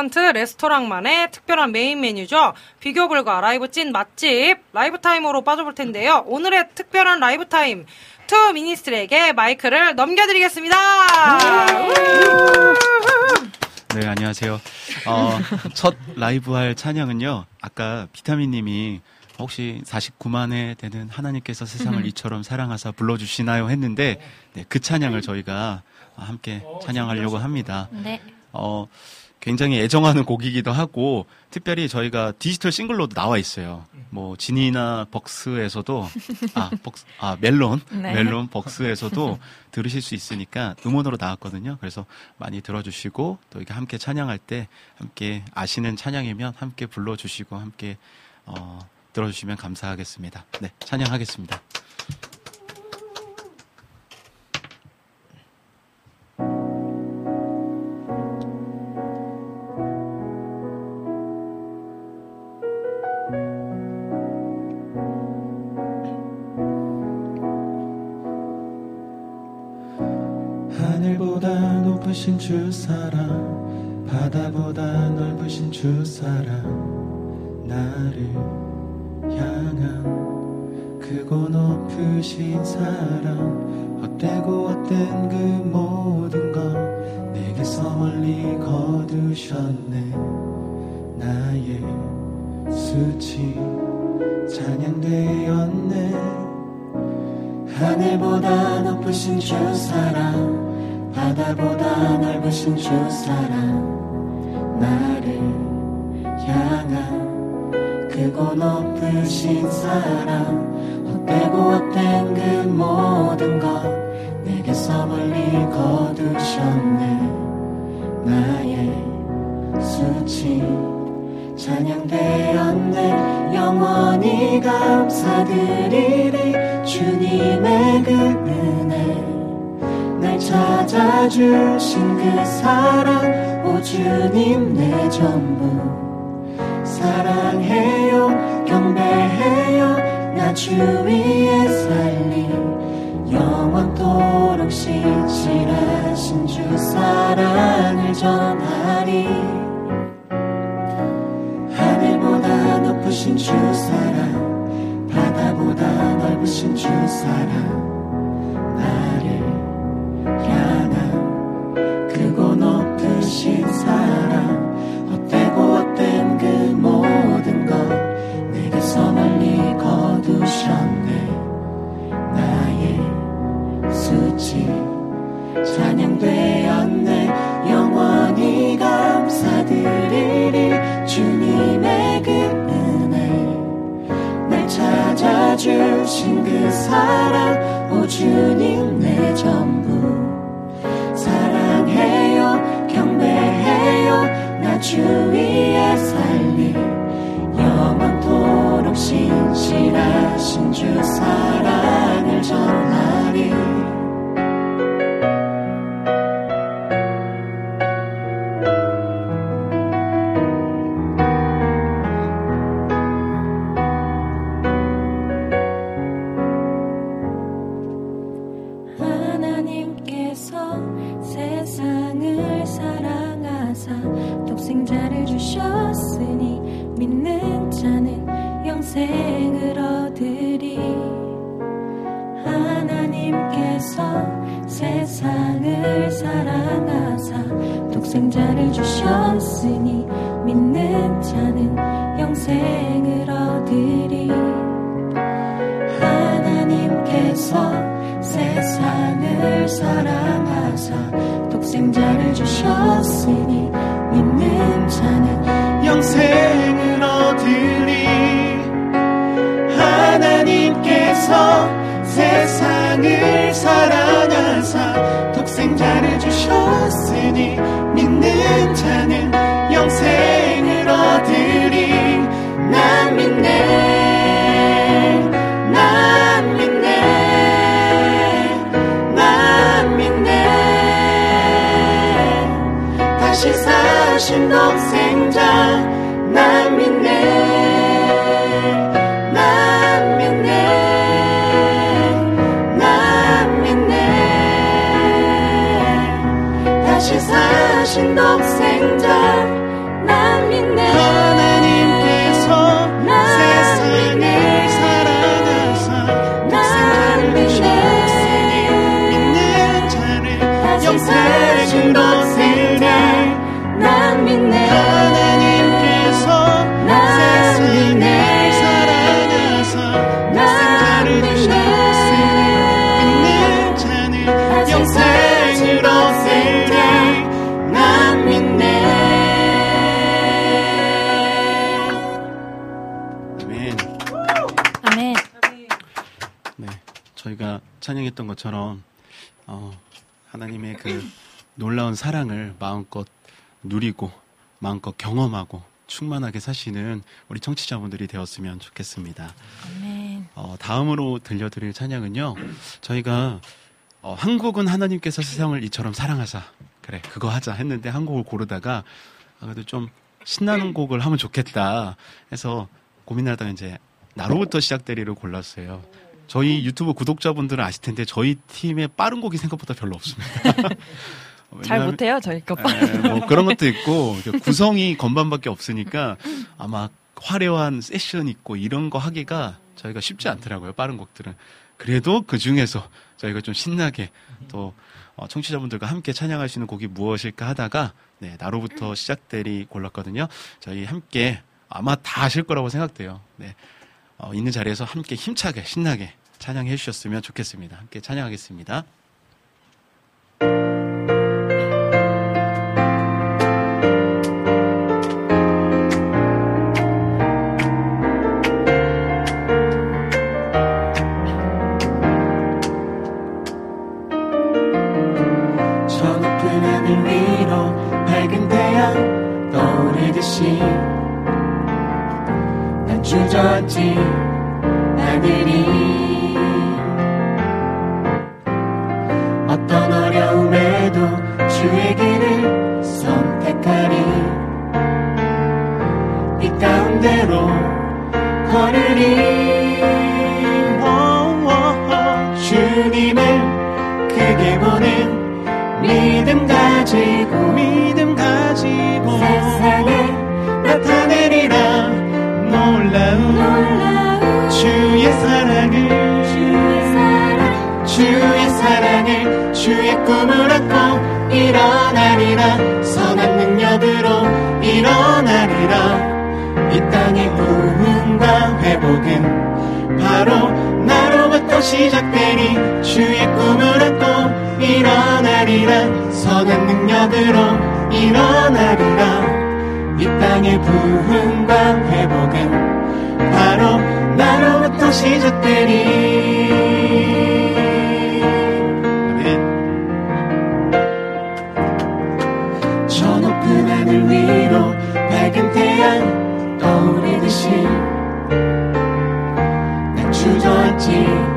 가서번트 레스토랑만의 특별한 메인 메뉴죠. 비교불가 라이브 찐 맛집 라이브 타임으로 빠져볼 텐데요. 오늘의 특별한 라이브 타임 투미니스트리에게 마이크를 넘겨드리겠습니다. 네, 안녕하세요. 어, 첫 라이브 할 찬양은요, 아까 비타민 님이 혹시 49만 회 되는 하나님께서 세상을 이처럼 사랑하사 불러주시나요? 했는데, 네, 그 찬양을 저희가 함께 찬양하려고 합니다. 네. 어, 굉장히 애정하는 곡이기도 하고, 특별히 저희가 디지털 싱글로도 나와 있어요. 뭐, 지니나 벅스에서도, 아, 벅스, 아, 멜론, 네. 멜론 벅스에서도 들으실 수 있으니까 음원으로 나왔거든요. 그래서 많이 들어주시고, 또 이렇게 함께 찬양할 때, 함께 아시는 찬양이면 함께 불러주시고, 함께, 어, 들어주시면 감사하겠습니다. 네, 찬양하겠습니다. 높으신 주 사랑 바다보다 넓으신 주 사랑 나를 향한 크고 높으신 사랑 헛되고 헛된 그 모든 걸 내게서 멀리 거두셨네. 나의 수치 찬양되었네. 하늘보다 높으신 주 사랑 바다보다 넓으신 주 사랑 나를 향한 크고 높으신 사랑. 헛되고 헛된 그 모든 것 내게서 멀리 거두셨네. 나의 수치 찬양되었네. 영원히 감사드리리 주님 주신 그 사랑 오 주님 내 전부. 사랑해요 경배해요 나 주 위에 살리. 영원토록 신실하신 주 사랑을 전하리. 하늘보다 높으신 주 사랑 바다보다 넓으신 주 사랑 찬양했던 것처럼 어, 하나님의 그 놀라운 사랑을 마음껏 누리고 마음껏 경험하고 충만하게 사시는 우리 청취자분들이 되었으면 좋겠습니다. 어, 다음으로 들려드릴 찬양은요. 저희가 어, 한국은 하나님께서 세상을 이처럼 사랑하사 그래 그거 하자 했는데 한 곡을 고르다가 아, 그래도 좀 신나는 곡을 하면 좋겠다 해서 고민하다가 이제 나로부터 시작되리를 골랐어요. 저희 유튜브 구독자분들은 아실 텐데 저희 팀에 빠른 곡이 생각보다 별로 없습니다. 잘 못해요 저희 거. 예, 뭐 그런 것도 있고 그 구성이 건반밖에 없으니까 아마 화려한 세션 있고 이런 거 하기가 저희가 쉽지 않더라고요. 빠른 곡들은. 그래도 그 중에서 저희가 좀 신나게 또 어, 청취자분들과 함께 찬양할 수 있는 곡이 무엇일까 하다가 네, 나로부터 시작되리 골랐거든요. 저희 함께 아마 다 아실 거라고 생각돼요. 네. 어, 있는 자리에서 함께 힘차게 신나게 찬양해 주셨으면 좋겠습니다. 함께 찬양하겠습니다. 주저앉지 않으리 하늘이 주님을 크게 보는 믿음 가지고 믿음 가지고 세상에 나타내리라. 놀라운 주의 사랑을 주의 사랑을 주의 꿈을 안고 일어나리라. 선한 능력으로 일어나리라 회복은 바로 나로부터 시작되니 주의 꿈을 안고 일어나리라. 선한 능력으로 일어나리라. 이 땅의 부흥과 회복은 바로 나로부터 시작되니. 저 높은 하늘 위로 밝은 태양 떠오르듯이 난 주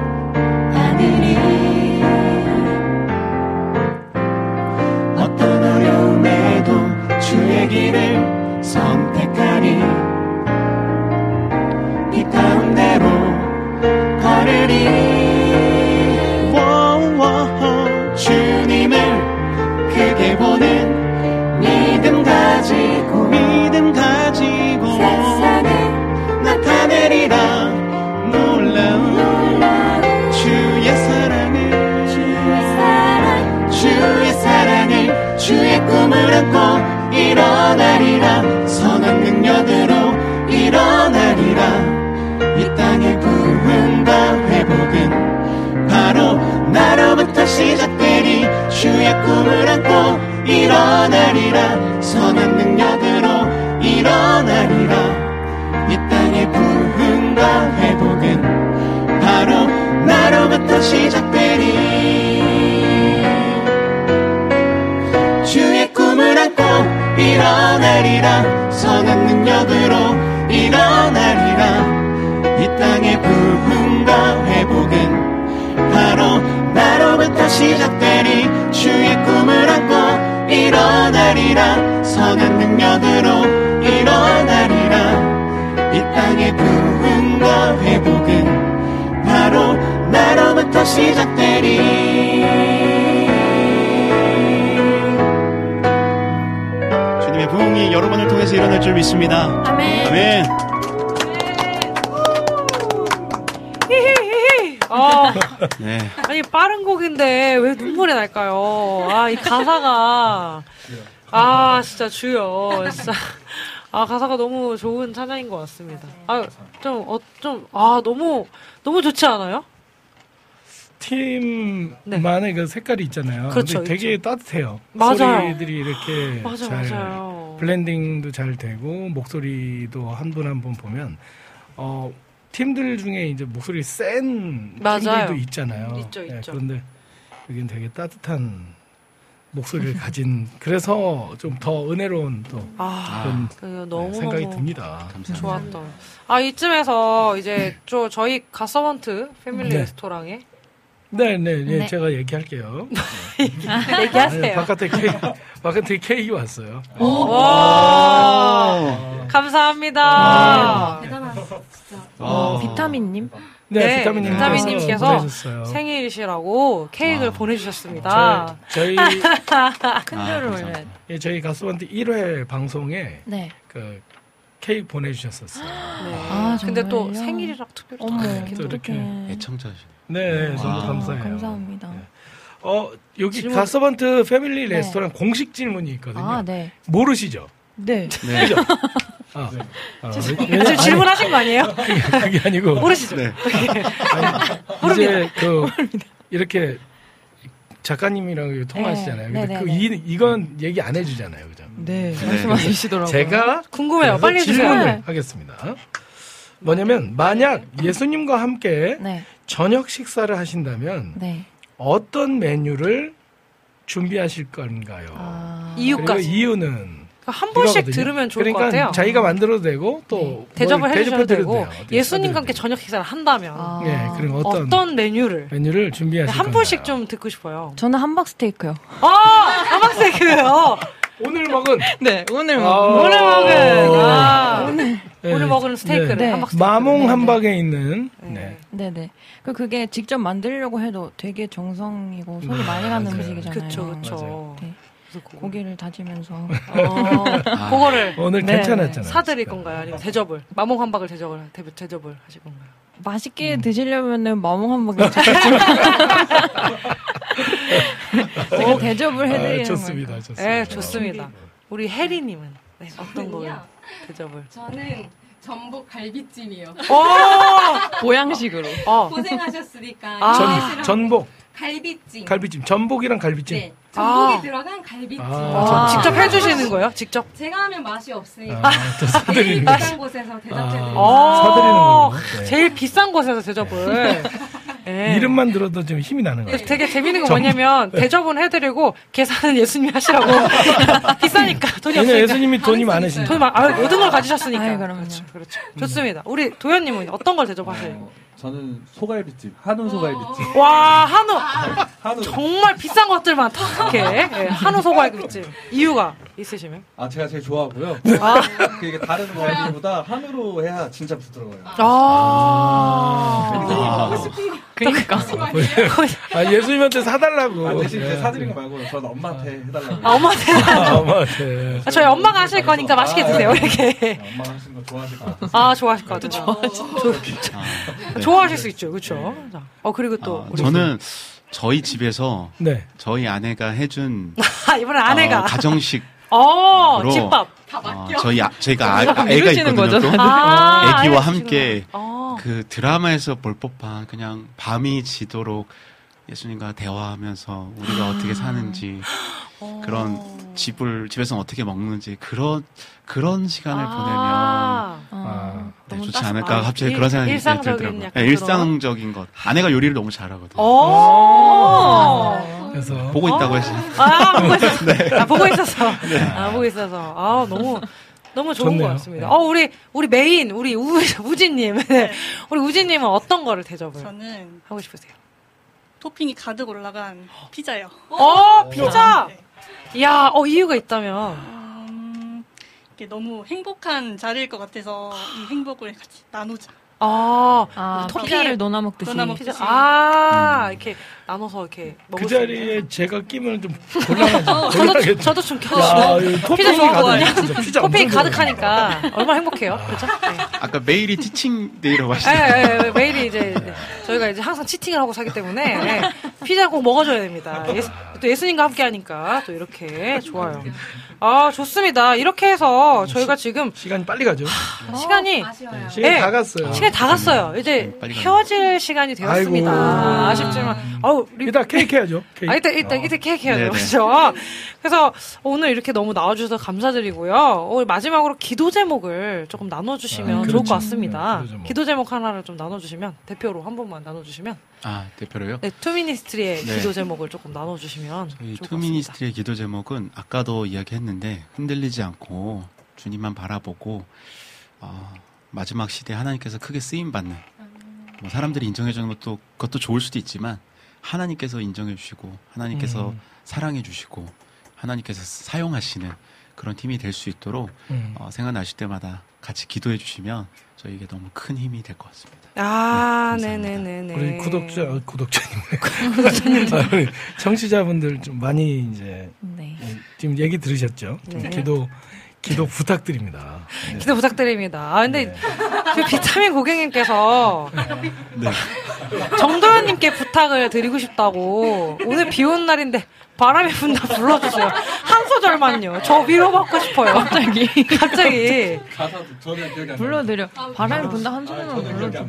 일어나리라. 선한 능력으로 일어나리라. 이 땅의 부흥과 회복은 바로 나로부터 시작되니 주의 꿈을 안고 일어나리라. 선한 능력으로 일어나리라. 이 땅의 부흥과 회복은 바로 나로부터 시작되니 주의 꿈을 일어나리라 선한 능력으로 일어나리라 이 땅의 부흥과 회복은 바로 나로부터 시작되니 주님의 부흥이 여러분을 통해서 일어날 줄 믿습니다. 아멘. 아멘. 아, 네. 아니 빠른 곡인데 왜 눈물이 날까요? 아 이 가사가 아 진짜 주여 진짜 아 가사가 너무 좋은 찬양인 것 같습니다. 아좀어좀아 너무 너무 좋지 않아요? 팀만의 그 색깔이 있잖아요. 네. 그렇죠, 근데 되게 따뜻해요. 맞아요. 소리들이 이렇게 맞아, 잘 맞아요. 블렌딩도 잘 되고 목소리도 한 분 한 분 보면 어 팀들 중에 이제 목소리 센 맞아요. 팀들도 있잖아요. 있죠, 예, 있죠. 그런데 여기는 되게 따뜻한 목소리를 가진 그래서 좀 더 은혜로운 또 아, 그런 그 너무 생각이 너무 듭니다. 좋았던. 아 이쯤에서 이제 저 저희 가서번트 패밀리 네. 레스토랑에 네, 네, 네, 네. 제가 얘기할게요. 얘기하세요. 아니, 바깥에 케이크, 바깥에 케이크 왔어요. 와 감사합니다. 어, 비타민님. 네, 비타민님께서 비타민님께서 보내주셨어요. 생일이시라고 케이크를 보내주셨습니다. 저희, 저희 큰 줄을 올려야 예, 저희 가수한테 1회 방송에 네. 그 케이크 보내주셨었어요. 아, 근데 또? 생일이라 특별히 어머, 네, 또 이렇게 애청자시 네. 네, 너무 아, 감사해요. 감사합니다. 어, 여기 질문- 가서번트 패밀리 네. 레스토랑 공식 질문이 있거든요. 아, 네. 모르시죠? 네. 그죠? 아, 아, 지금 왜냐- 아니, 질문하신 거 아니에요? 그게, 그게 아니고 모르시죠? 네. 모릅니다. 이제 그 이렇게 작가님이랑 통화하시잖아요. 네, 근데 네, 그 네, 이, 이건 얘기 안 해주잖아요, 그죠? 네, 말씀하시더라고요. 제가 궁금해요. 빨리 해주세요. 질문을 네. 하겠습니다. 뭐냐면 만약 예수님과 함께 네. 저녁 식사를 하신다면 네. 어떤 메뉴를 준비하실 건가요? 아. 이유까지. 그리고 이유는 한 번씩 이거거든요. 들으면 좋을 그러니까 것 같아요. 자기가 만들어도 되고 또 대접을 뭘 해주셔도 되고 돼요. 예수님과 함께 저녁 식사를 한다면 예, 그럼 어떤, 어떤 메뉴를 메뉴를 준비하실 한 건가요? 분씩 좀 듣고 싶어요. 저는 함박 스테이크요. 아, 함박 스테이크요. 오늘 먹은 네, 오늘 아. 먹은. 오늘 먹은. 아. 오늘 오늘 먹은 스테이크를 네. 함박 스테이크. 마몽 한박에 있는 네. 네 네. 그 그게 직접 만들려고 해도 되게 정성이고 손이 음, 많이 가는 맞아요. 음식이잖아요. 그쵸. 네. 고기를 다지면서 어, 아, 그거를 오늘 네. 괜찮았잖아요. 사드릴 건가요? 아니면 대접을 마몽 함박을 대접을 대- 대접을 하실 건가요? 맛있게 드시려면은 마몽 한번 제가 대접을 해드리는 아, 좋습니다, 좋습니다. 네, 좋습니다. 우리 혜리님은 네, 어떤 걸 대접을? 저는 전복 갈비찜이요. 오! 보양식으로. 어. 고생하셨으니까 아. 전, 전복. 갈비찜. 갈비찜. 전복이랑 갈비찜. 네. 전복에 아. 들어간 갈비찜. 아, 직접 해주시는 거예요? 직접? 제가 하면 맛이 없으니까 아, 제일. 비싼 곳에서 대접해드리는 어, 사드리는. 네. 제일 비싼 곳에서 대접을. 네. 이름만 들어도 좀 힘이 나는 거예요. 되게 재밌는 건 전- 뭐냐면 대접은 해드리고 계산은 예수님이 하시라고 비싸니까 돈이 없으니까 예수님이 돈이 많으시니까. 돈이 많, 아, 모든 걸 가지셨으니까 아유, 그럼요. 그렇죠, 그렇죠. 좋습니다. 우리 도현님은 어떤 걸 대접하세요? 저는 소갈비찜, 한우 소갈비찜. 와 한우 한우. 정말 비싼 것들만 탁해 예, 한우 소갈비찜 이유가 있으시면? 아 제가 제일 좋아하고요. 아. 그 이게 다른 갈비보다 한우로 해야 진짜 부드러워요. 아, 그러니까 아, 예수님한테 사달라고. 아, 대신 네. 이제 사드린 거 말고 저는 엄마한테 해달라고. 아 엄마한테 아, 엄마한테. 아, 저희 엄마가 하실 거니까 맛있게 드세요 이렇게 엄마가 하신 거 좋아하실 것 같아요. 아 좋아하실 것 같아요. 네. 좋아 하실 수 있죠, 그렇죠. 어 그리고 또 어, 우리 저는 저희 집에서 네. 저희 아내가 해준 아, 이번엔 아내가 어, 가정식 어 으로, 집밥 어, 저희 아, 저희가 아, 애가 있거든요. 거죠, 또 다들. 아, 애기와 함께 어. 그 드라마에서 볼 법한 그냥 밤이 지도록 예수님과 대화하면서 우리가 어떻게 사는지 그런 집을 집에서 어떻게 먹는지 그런 그런 시간을 아. 보내면 네, 너무 좋지 따스- 않을까 아, 갑자기 일- 그런 생각이 일상적인 들더라고요. 네, 일상적인 것. 아내가 요리를 너무 잘하거든요. 오. 그래서 보고 있다고 했어요. 아, 보고 있었어. 네. 아, 보고 있었어. 네. 아, 보고 있어서. 아, 너무, 너무 좋은 좋네요. 것 같습니다. 네. 어, 우리, 우리 메인, 우리 우, 우진님. 네. 우리 우진님은 어떤 거를 대접을 저는 하고 싶으세요? 토핑이 가득 올라간 피자요. 어, 피자! 이야, 어, 이유가 있다면. 음, 이게 너무 행복한 자리일 것 같아서 이 행복을 같이 나누자. 아, 아, 토핑을 피자를 논아 먹듯이. 먹듯이. 피자. 아, 이렇게 나눠서 이렇게 먹을 그. 자리에 제가 끼면 좀 곤란하죠. 어, 저도. 저도 좀. 이거 피자 토핑이 좋아하거든요. 피자 토핑이 가득하니까 얼마나 행복해요. 그죠? 네. 아까 매일이 티칭 데이라고 예, 하시잖아요. 예, 예, 매일이 이제 네. 저희가 이제 항상 치팅을 하고 사기 때문에 예, 피자 꼭 먹어줘야 됩니다. 예수, 또 예수님과 함께 하니까 또 이렇게 좋아요. 아 좋습니다. 이렇게 해서 저희가 지금 시간이 빨리 가죠. 시간이 아쉬워요. 시간이 예, 다 갔어요. 시간이 다 갔어요. 이제 빨리 가네. 헤어질 시간이 되었습니다. 아이고. 아쉽지만 아우 우리 이따 케이크 해야죠. 케이크. 아, 이따, 이따, 이따 케이크 해야죠. 그렇죠. 그래서 오늘 이렇게 너무 나와 주셔서 감사드리고요. 오늘 마지막으로 기도 제목을 조금 나눠 주시면 아, 좋을 그렇죠. 것 같습니다. 네, 기도 제목. 기도 제목 하나를 좀 나눠 주시면, 대표로 한 번만 나눠 주시면, 아 대표로요? 네, 투미니스트리의 네. 기도 제목을 조금 나눠주시면 저희. 투미니스트리의 기도 제목은 아까도 이야기했는데 흔들리지 않고 주님만 바라보고 어, 마지막 시대에 하나님께서 크게 쓰임 받는 뭐 사람들이 인정해 주는 것도 그것도 좋을 수도 있지만 하나님께서 인정해 주시고 하나님께서 음. 사랑해 주시고 하나님께서 사용하시는 그런 팀이 될 수 있도록 음. 어, 생각나실 때마다 같이 기도해 주시면 저에게 너무 큰 힘이 될 것 같습니다. 아, 네, 네네네네. 우리 구독자, 어, 구독자님. 아, 우리 청취자분들 좀 많이 이제 네. 예, 지금 얘기 들으셨죠? 좀 네. 기도, 기도 부탁드립니다. 네. 기도 부탁드립니다. 아, 근데 그 비타민 고객님께서 네. 정도현님께 부탁을 드리고 싶다고 오늘 비 오는 날인데 바람이 분다 불러주세요. 한 소절만요. 저 위로받고 싶어요. 갑자기. 갑자기. 가사도 저는 기억이 안 나요. 불러드려. 바람이 분다 한안 불러드려.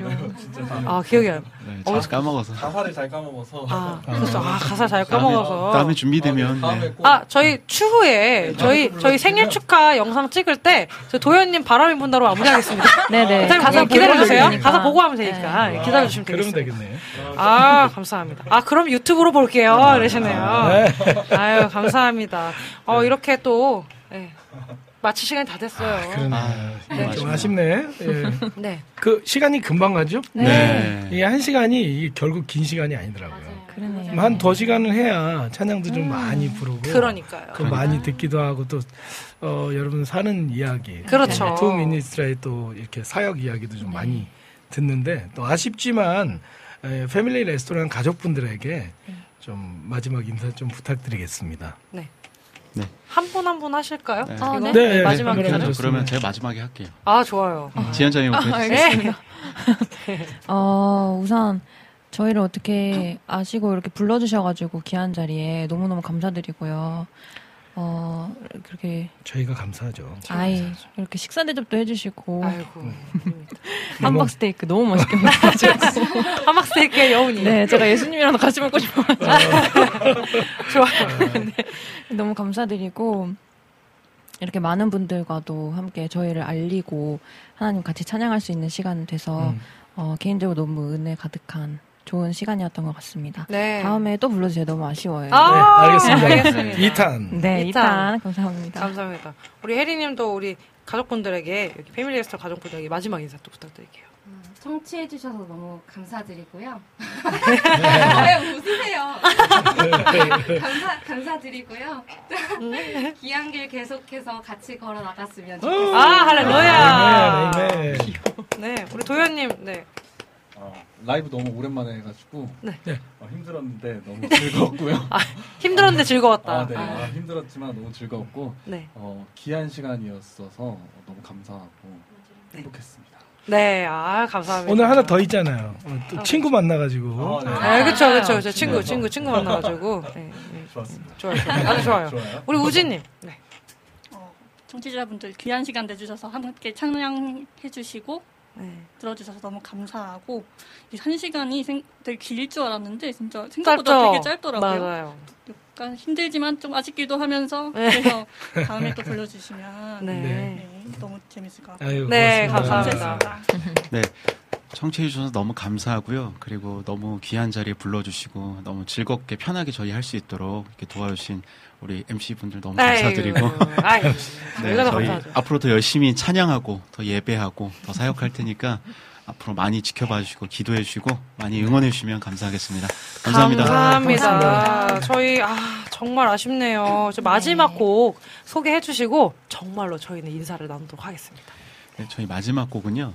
아, 기억이 안 네, 어, 잘 까먹어서 가사를 잘 까먹어서. 아, 그래서 아, 가사 잘 까먹어서. 다음에 준비되면 다음에 네. 꼭 아, 저희 추후에 저희 저희 생일 축하 영상 찍을 때저 도현님 바람이 분다로 마무리하겠습니다. 네네. 일단 가사 기다려주세요. 가사. 보고 하면 되니까 네. 기다려 주시면 그러면 되겠습니다. 되겠네. 아, 감사합니다. 아, 그럼 유튜브로 볼게요. 이러시네요. 네. 아유, 감사합니다. 어, 이렇게 또, 예, 마칠 시간이 다 됐어요. 그러네. 네. 좀 아쉽네. 예. 네. 그 시간이 금방 가죠? 네. 이게 한 시간이 이게 결국 긴 시간이 아니더라고요. 그러네요. 한두 시간을 해야 찬양도 좀 많이 부르고 그러니까요. 그 많이 듣기도 하고 또 어, 여러분 사는 이야기 그렇죠. 투미니스트리의 또 이렇게 사역 이야기도 좀 많이 듣는데 또 아쉽지만 에, 패밀리 레스토랑 가족분들에게 좀 마지막 인사 좀 부탁드리겠습니다. 네. 네. 한 분 한 분 하실까요? 네. 이거? 네, 네, 마지막 네, 인사. 그러면 그러면 제가 마지막에 할게요. 아 좋아요. 지연자님부터 아, 해주세요. 알겠습니다. 어, 우선 저희를 어떻게 아시고 이렇게 불러주셔가지고 귀한 자리에 너무너무 감사드리고요. 어, 그렇게 저희가 감사하죠. 아이 이렇게 식사 대접도 해주시고. 아이고 함박 스테이크 너무 맛있게 먹어가지고. 함박 스테이크의 여운이. 네 제가 예수님이랑 같이 먹고 싶어가지고. 좋아요. 네, 너무 감사드리고 이렇게 많은 분들과도 함께 저희를 알리고 하나님 같이 찬양할 수 있는 시간 돼서 음. 어, 개인적으로 너무 은혜 가득한 좋은 시간이었던 것 같습니다. 네. 다음에 또 불러주세요. 너무 아쉬워요. 아, 네, 알겠습니다. 알겠습니다. 이탄 네, 이탄. 2탄 감사합니다. 감사합니다. 우리 혜리님도 우리 가족분들에게 여기 패밀리 레스토랑 가족분들에게 마지막 인사 또 부탁드릴게요. 청취해 주셔서 너무 감사드리고요. 네. 왜 웃으세요? 감사, 감사드리고요. 귀한 길 계속해서 같이 걸어 나갔으면 좋겠어요. 아 할렐루야. 아멘, 아멘. 네, 우리 도현님, 네. 어, 라이브 너무 오랜만에 해가지고 네. 어, 힘들었는데 너무 즐거웠고요. 아, 힘들었는데 즐거웠다. 아, 네. 아. 아, 힘들었지만 너무 즐거웠고 네. 어, 귀한 시간이었어서 너무 감사하고 행복했습니다. 네, 아 감사합니다. 오늘 하나 더 있잖아요. 어, 또 친구 만나가지고. 아, 네. 아, 그쵸, 그쵸, 그쵸. 친구, 네. 친구, 친구 만나가지고. 네, 네. 좋았습니다. 좋아요, 좋아요. 아주 좋아요. 좋아요. 우리 우진님. 네. 어, 청취자분들 귀한 시간 내주셔서 함께 찬양해주시고 네. 들어주셔서 너무 감사하고 이한 시간이 생, 되게 길줄 알았는데 진짜 생각보다 짧죠? 되게 짧더라고요. 맞아요. 약간 힘들지만 좀 아쉽기도 하면서 네. 그래서 다음에 또 불러주시면 네. 네, 너무 재밌을 것 같아요. 아유, 네, 고맙습니다. 감사합니다. 네. 청취해 주셔서 너무 감사하고요. 그리고 너무 귀한 자리에 불러주시고 너무 즐겁게 편하게 저희 할 수 있도록 이렇게 도와주신 우리 MC 분들 너무 감사드리고 아이고, 네, 저희 감사하죠. 앞으로 더 열심히 찬양하고 더 예배하고 더 사역할 테니까 앞으로 많이 지켜봐 주시고 기도해 주시고 많이 응원해 주시면 감사하겠습니다. 감사합니다. 감사합니다. 저희 아 정말 아쉽네요. 저 마지막 곡 소개해 주시고 정말로 저희는 인사를 나누도록 하겠습니다. 네, 저희 마지막 곡은요.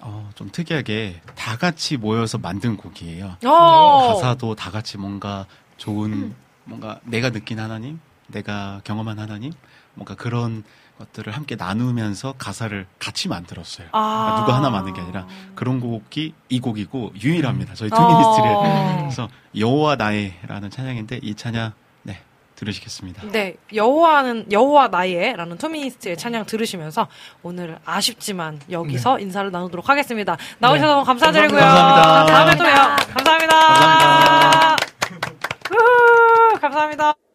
어, 좀 특이하게 다 같이 모여서 만든 곡이에요. 오. 가사도 다 같이 뭔가 좋은 뭔가 내가 느낀 하나님, 내가 경험한 하나님, 뭔가 그런 것들을 함께 나누면서 가사를 같이 만들었어요. 아. 그러니까 누가 하나 만든 게 아니라 그런 곡이 이 곡이고 유일합니다. 저희 어. 투미니스트리에. 그래서 여호와 나의라는 찬양인데 이 찬양 네 들으시겠습니다. 네, 여호와는 여호와 나의라는 투미니스트의 찬양 들으시면서 오늘 아쉽지만 여기서 인사를 나누도록 하겠습니다. 나오셔서 너무 감사드리고요. 네. 감사합니다. 다음에 또 봬요. 감사합니다. 감사합니다. 감사합니다. 주께서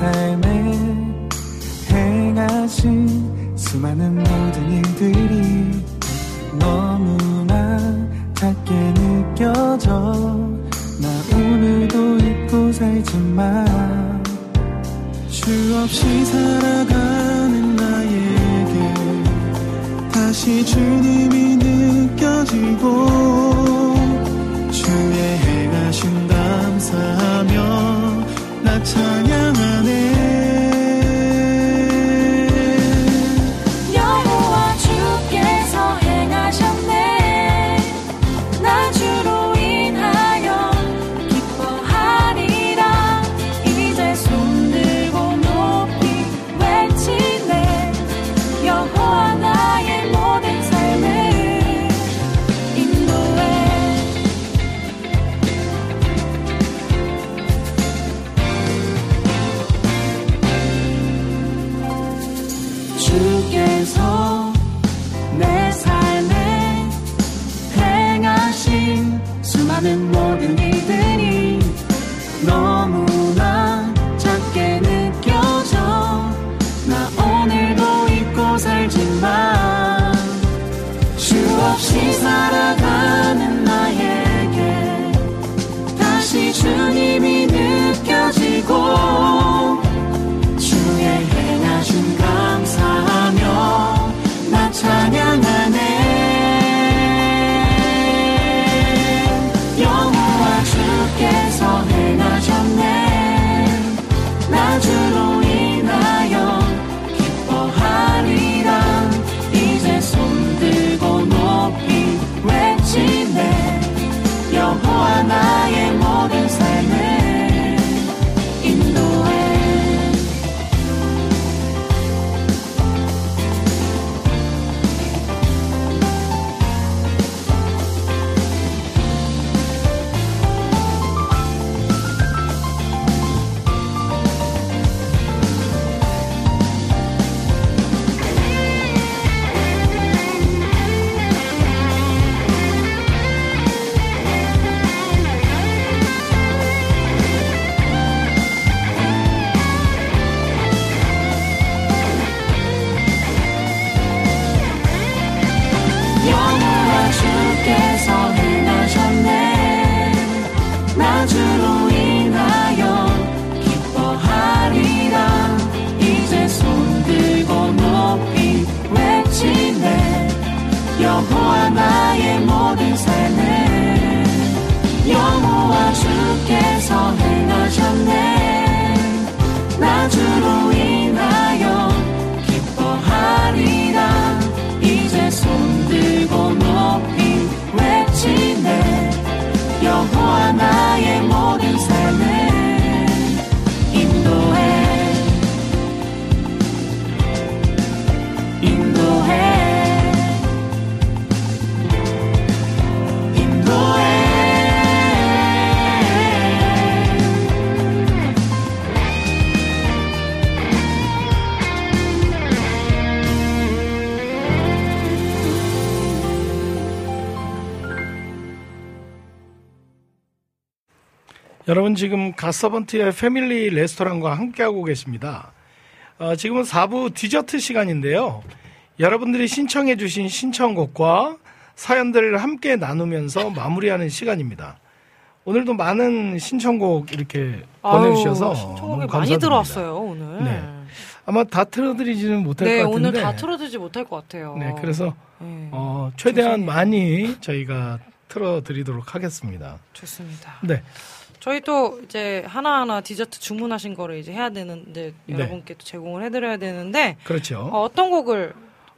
삶에 행하신 수많은 모든 일들이 너무나 작게 느껴져. 나 오늘도 잊고 살지만 주 없이 살아가는 나에게 다시 주님이 느껴지고 주의 행하신 감사하며 나 찬양 여러분 지금 갓서번트의 패밀리 레스토랑과 함께하고 계십니다. 어, 지금은 4부 디저트 시간인데요. 여러분들이 신청해 주신 신청곡과 사연들을 함께 나누면서 마무리하는 시간입니다. 오늘도 많은 신청곡 이렇게 보내주셔서 신청곡이 많이. 들어왔어요 오늘. 네. 아마 다 틀어드리지는 못할 네, 것 같은데. 오늘 다 틀어드리지 못할 것 같아요. 네, 그래서 네. 어, 최대한 많이 저희가 틀어드리도록 하겠습니다. 좋습니다. 네. 저희 또 이제 하나하나 디저트 주문하신 거를 이제 해야 되는데 네. 여러분께 또 제공을 해드려야 되는데 그렇죠. 어, 떤 곡을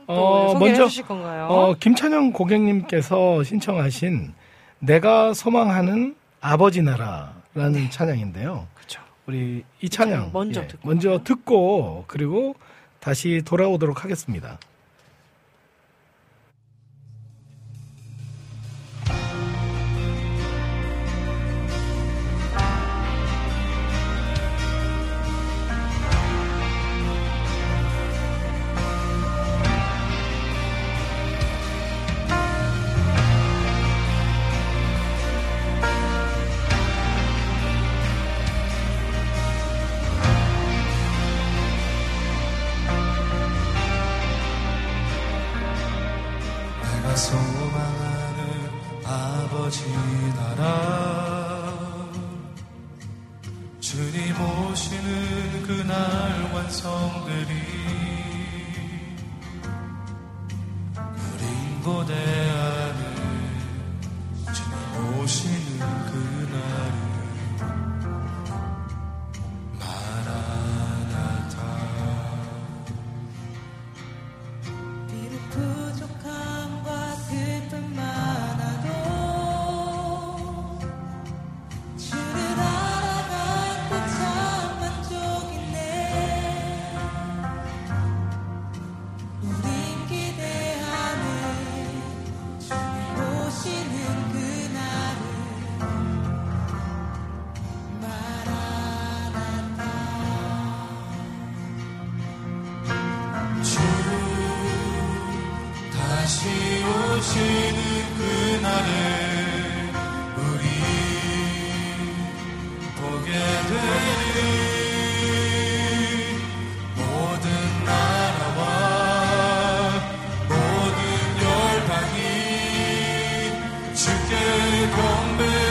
또 어, 먼저 주실 건가요? 어, 김찬영 고객님께서 신청하신 내가 소망하는 아버지 나라라는 찬양인데요. 그렇죠. 우리 이 찬양 먼저 예, 듣고 먼저 듣고 그리고 다시 돌아오도록 하겠습니다. 주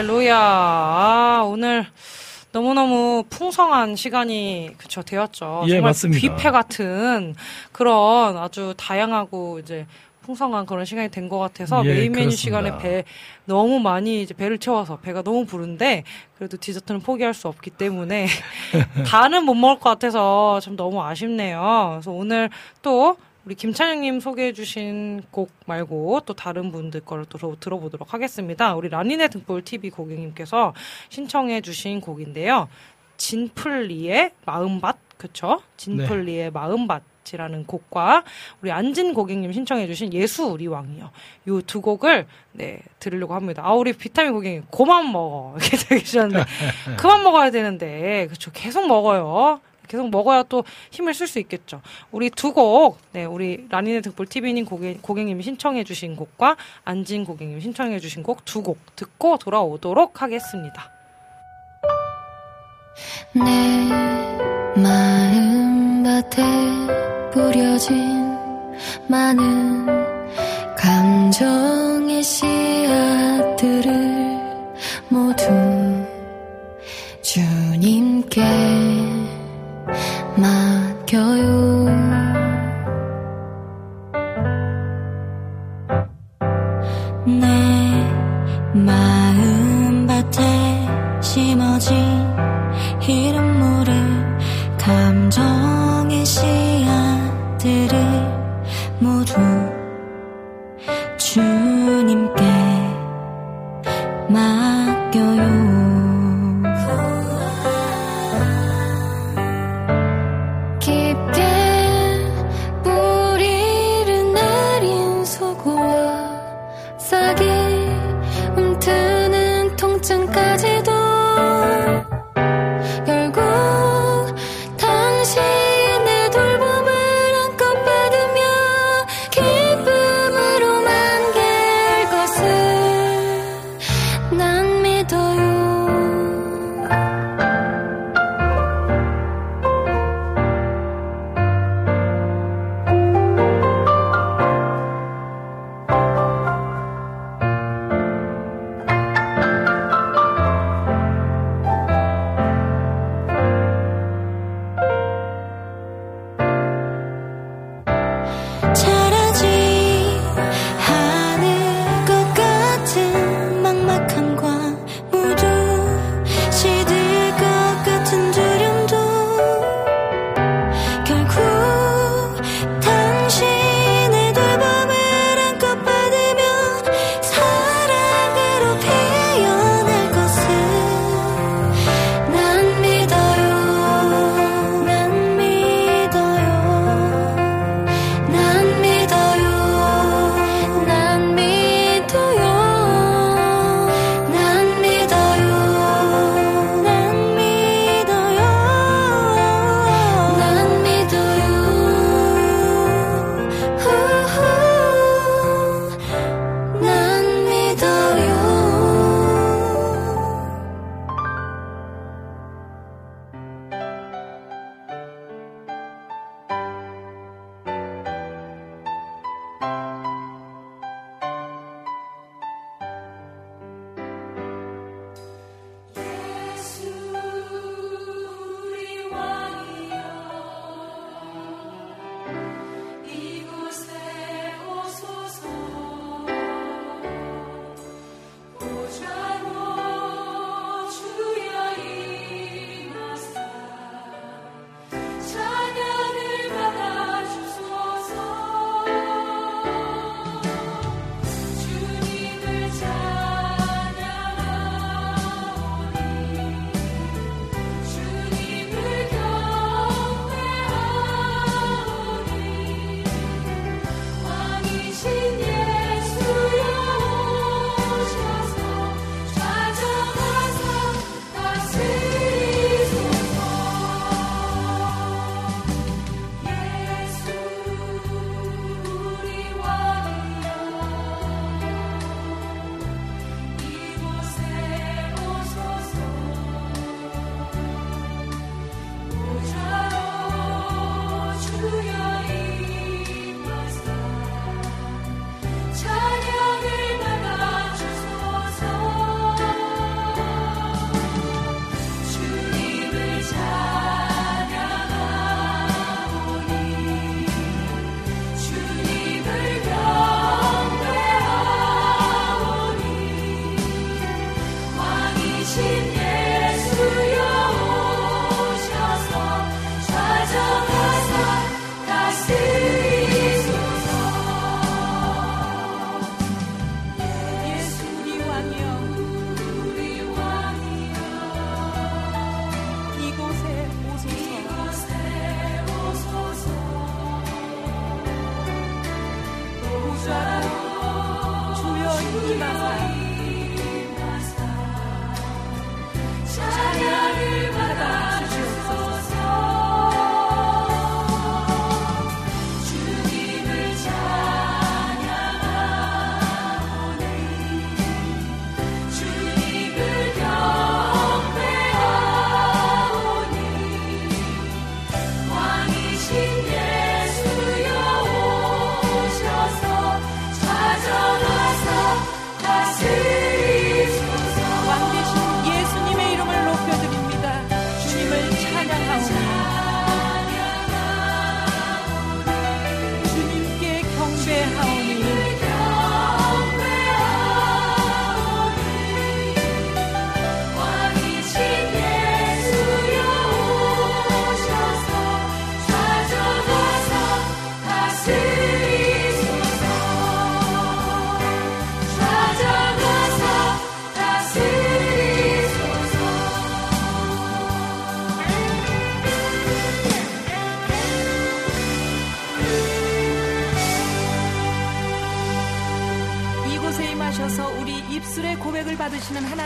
할렐루야. 아, 오늘 너무너무 풍성한 시간이 그쵸 되었죠. 예, 정말 맞습니다. 뷔페 같은 그런 아주 다양하고 이제 풍성한 그런 시간이 된 것 같아서 예, 메인 메뉴. 시간에 배 너무 많이 이제 배를 채워서 배가 너무 부른데 그래도 디저트는 포기할 수 없기 때문에 다는 못 먹을 것 같아서 참 너무 아쉽네요. 그래서 오늘 또 우리 김찬영님 소개해주신 곡 말고 또 다른 분들 거를 또 들어- 들어보도록 하겠습니다. 우리 라니네 등불 TV 고객님께서 신청해주신 곡인데요. 진플리의 마음밭, 그쵸? 진플리의 마음밭 이라는 곡과 우리 안진 고객님 신청해주신 예수 우리 왕이요. 요두 곡을 네 들으려고 합니다. 아 우리 비타민 고객님 그만 먹어 이렇게 되셨는데 그만 먹어야 되는데 그쵸? 계속 먹어요. 계속 먹어야 또 힘을 쓸 수 있겠죠. 우리 두 곡, 네, 우리 라니네 등불 TV님 고객, 고객님이 신청해주신 곡과 안진 고객님이 신청해주신 곡 두 곡 듣고 돌아오도록 하겠습니다. 내 마음밭에 뿌려진 많은 감정의 씨앗들을 모두 주님께 맡겨요.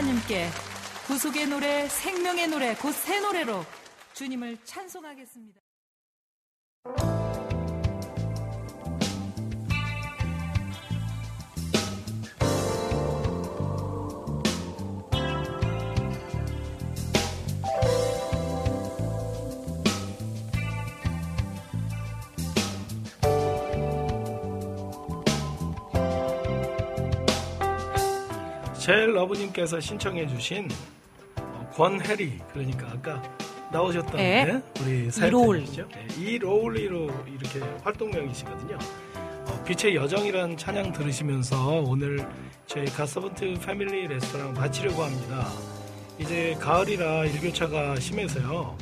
하나님께 구속의 노래, 생명의 노래, 곧 새 노래로 님께서 신청해 주신 어, 권혜리 그러니까 아까 나오셨던 네. 네, 우리. 사연이죠. 네, 이로울리로 이렇게 활동명이시거든요. 어, 빛의 여정이라는 찬양 들으시면서 오늘 저희 가서번트 패밀리 레스토랑 마치려고 합니다. 이제 가을이라 일교차가 심해서요.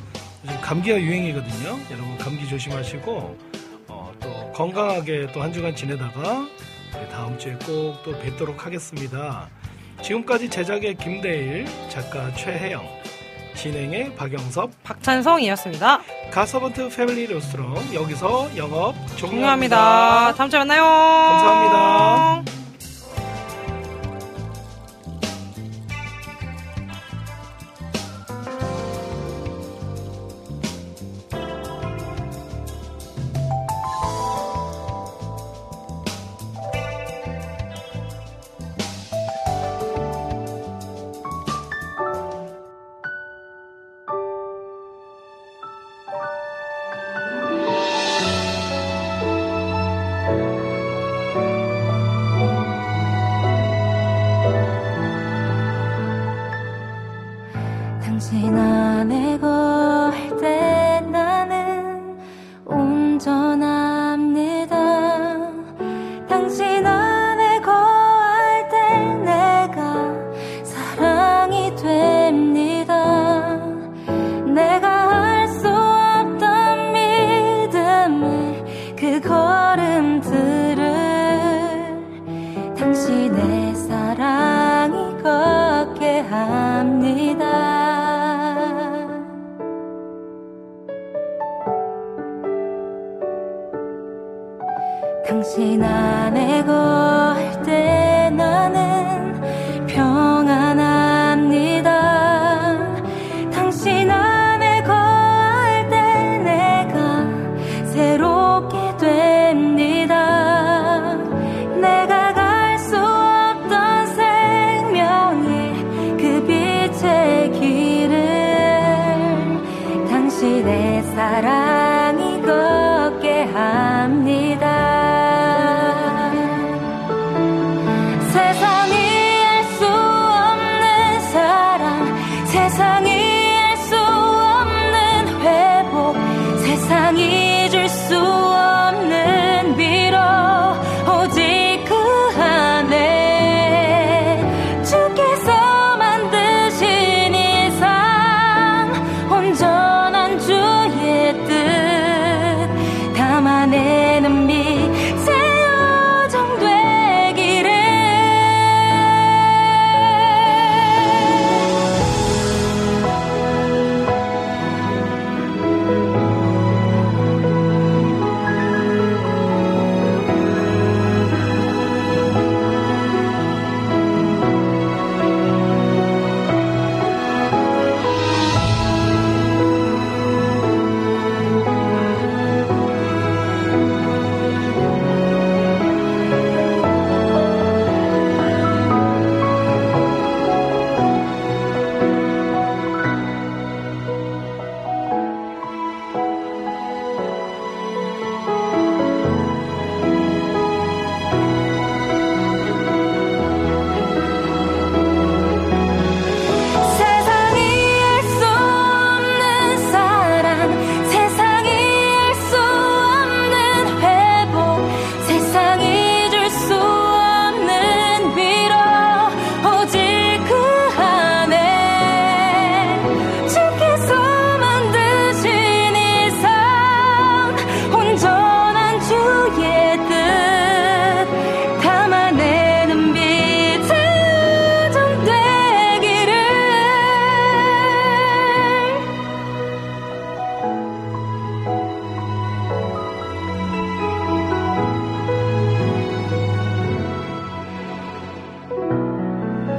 요즘 감기가 유행이거든요. 여러분 감기 조심하시고 어, 또 건강하게 또 한 주간 지내다가 다음 주에 꼭 또 뵙도록 하겠습니다. 지금까지 제작의 김대일, 작가 최혜영, 진행의 박영섭, 박찬성이었습니다. 가서번트 패밀리 레스토랑 여기서 영업 종료합니다. 종료합니다. 다음 주에 만나요. 감사합니다.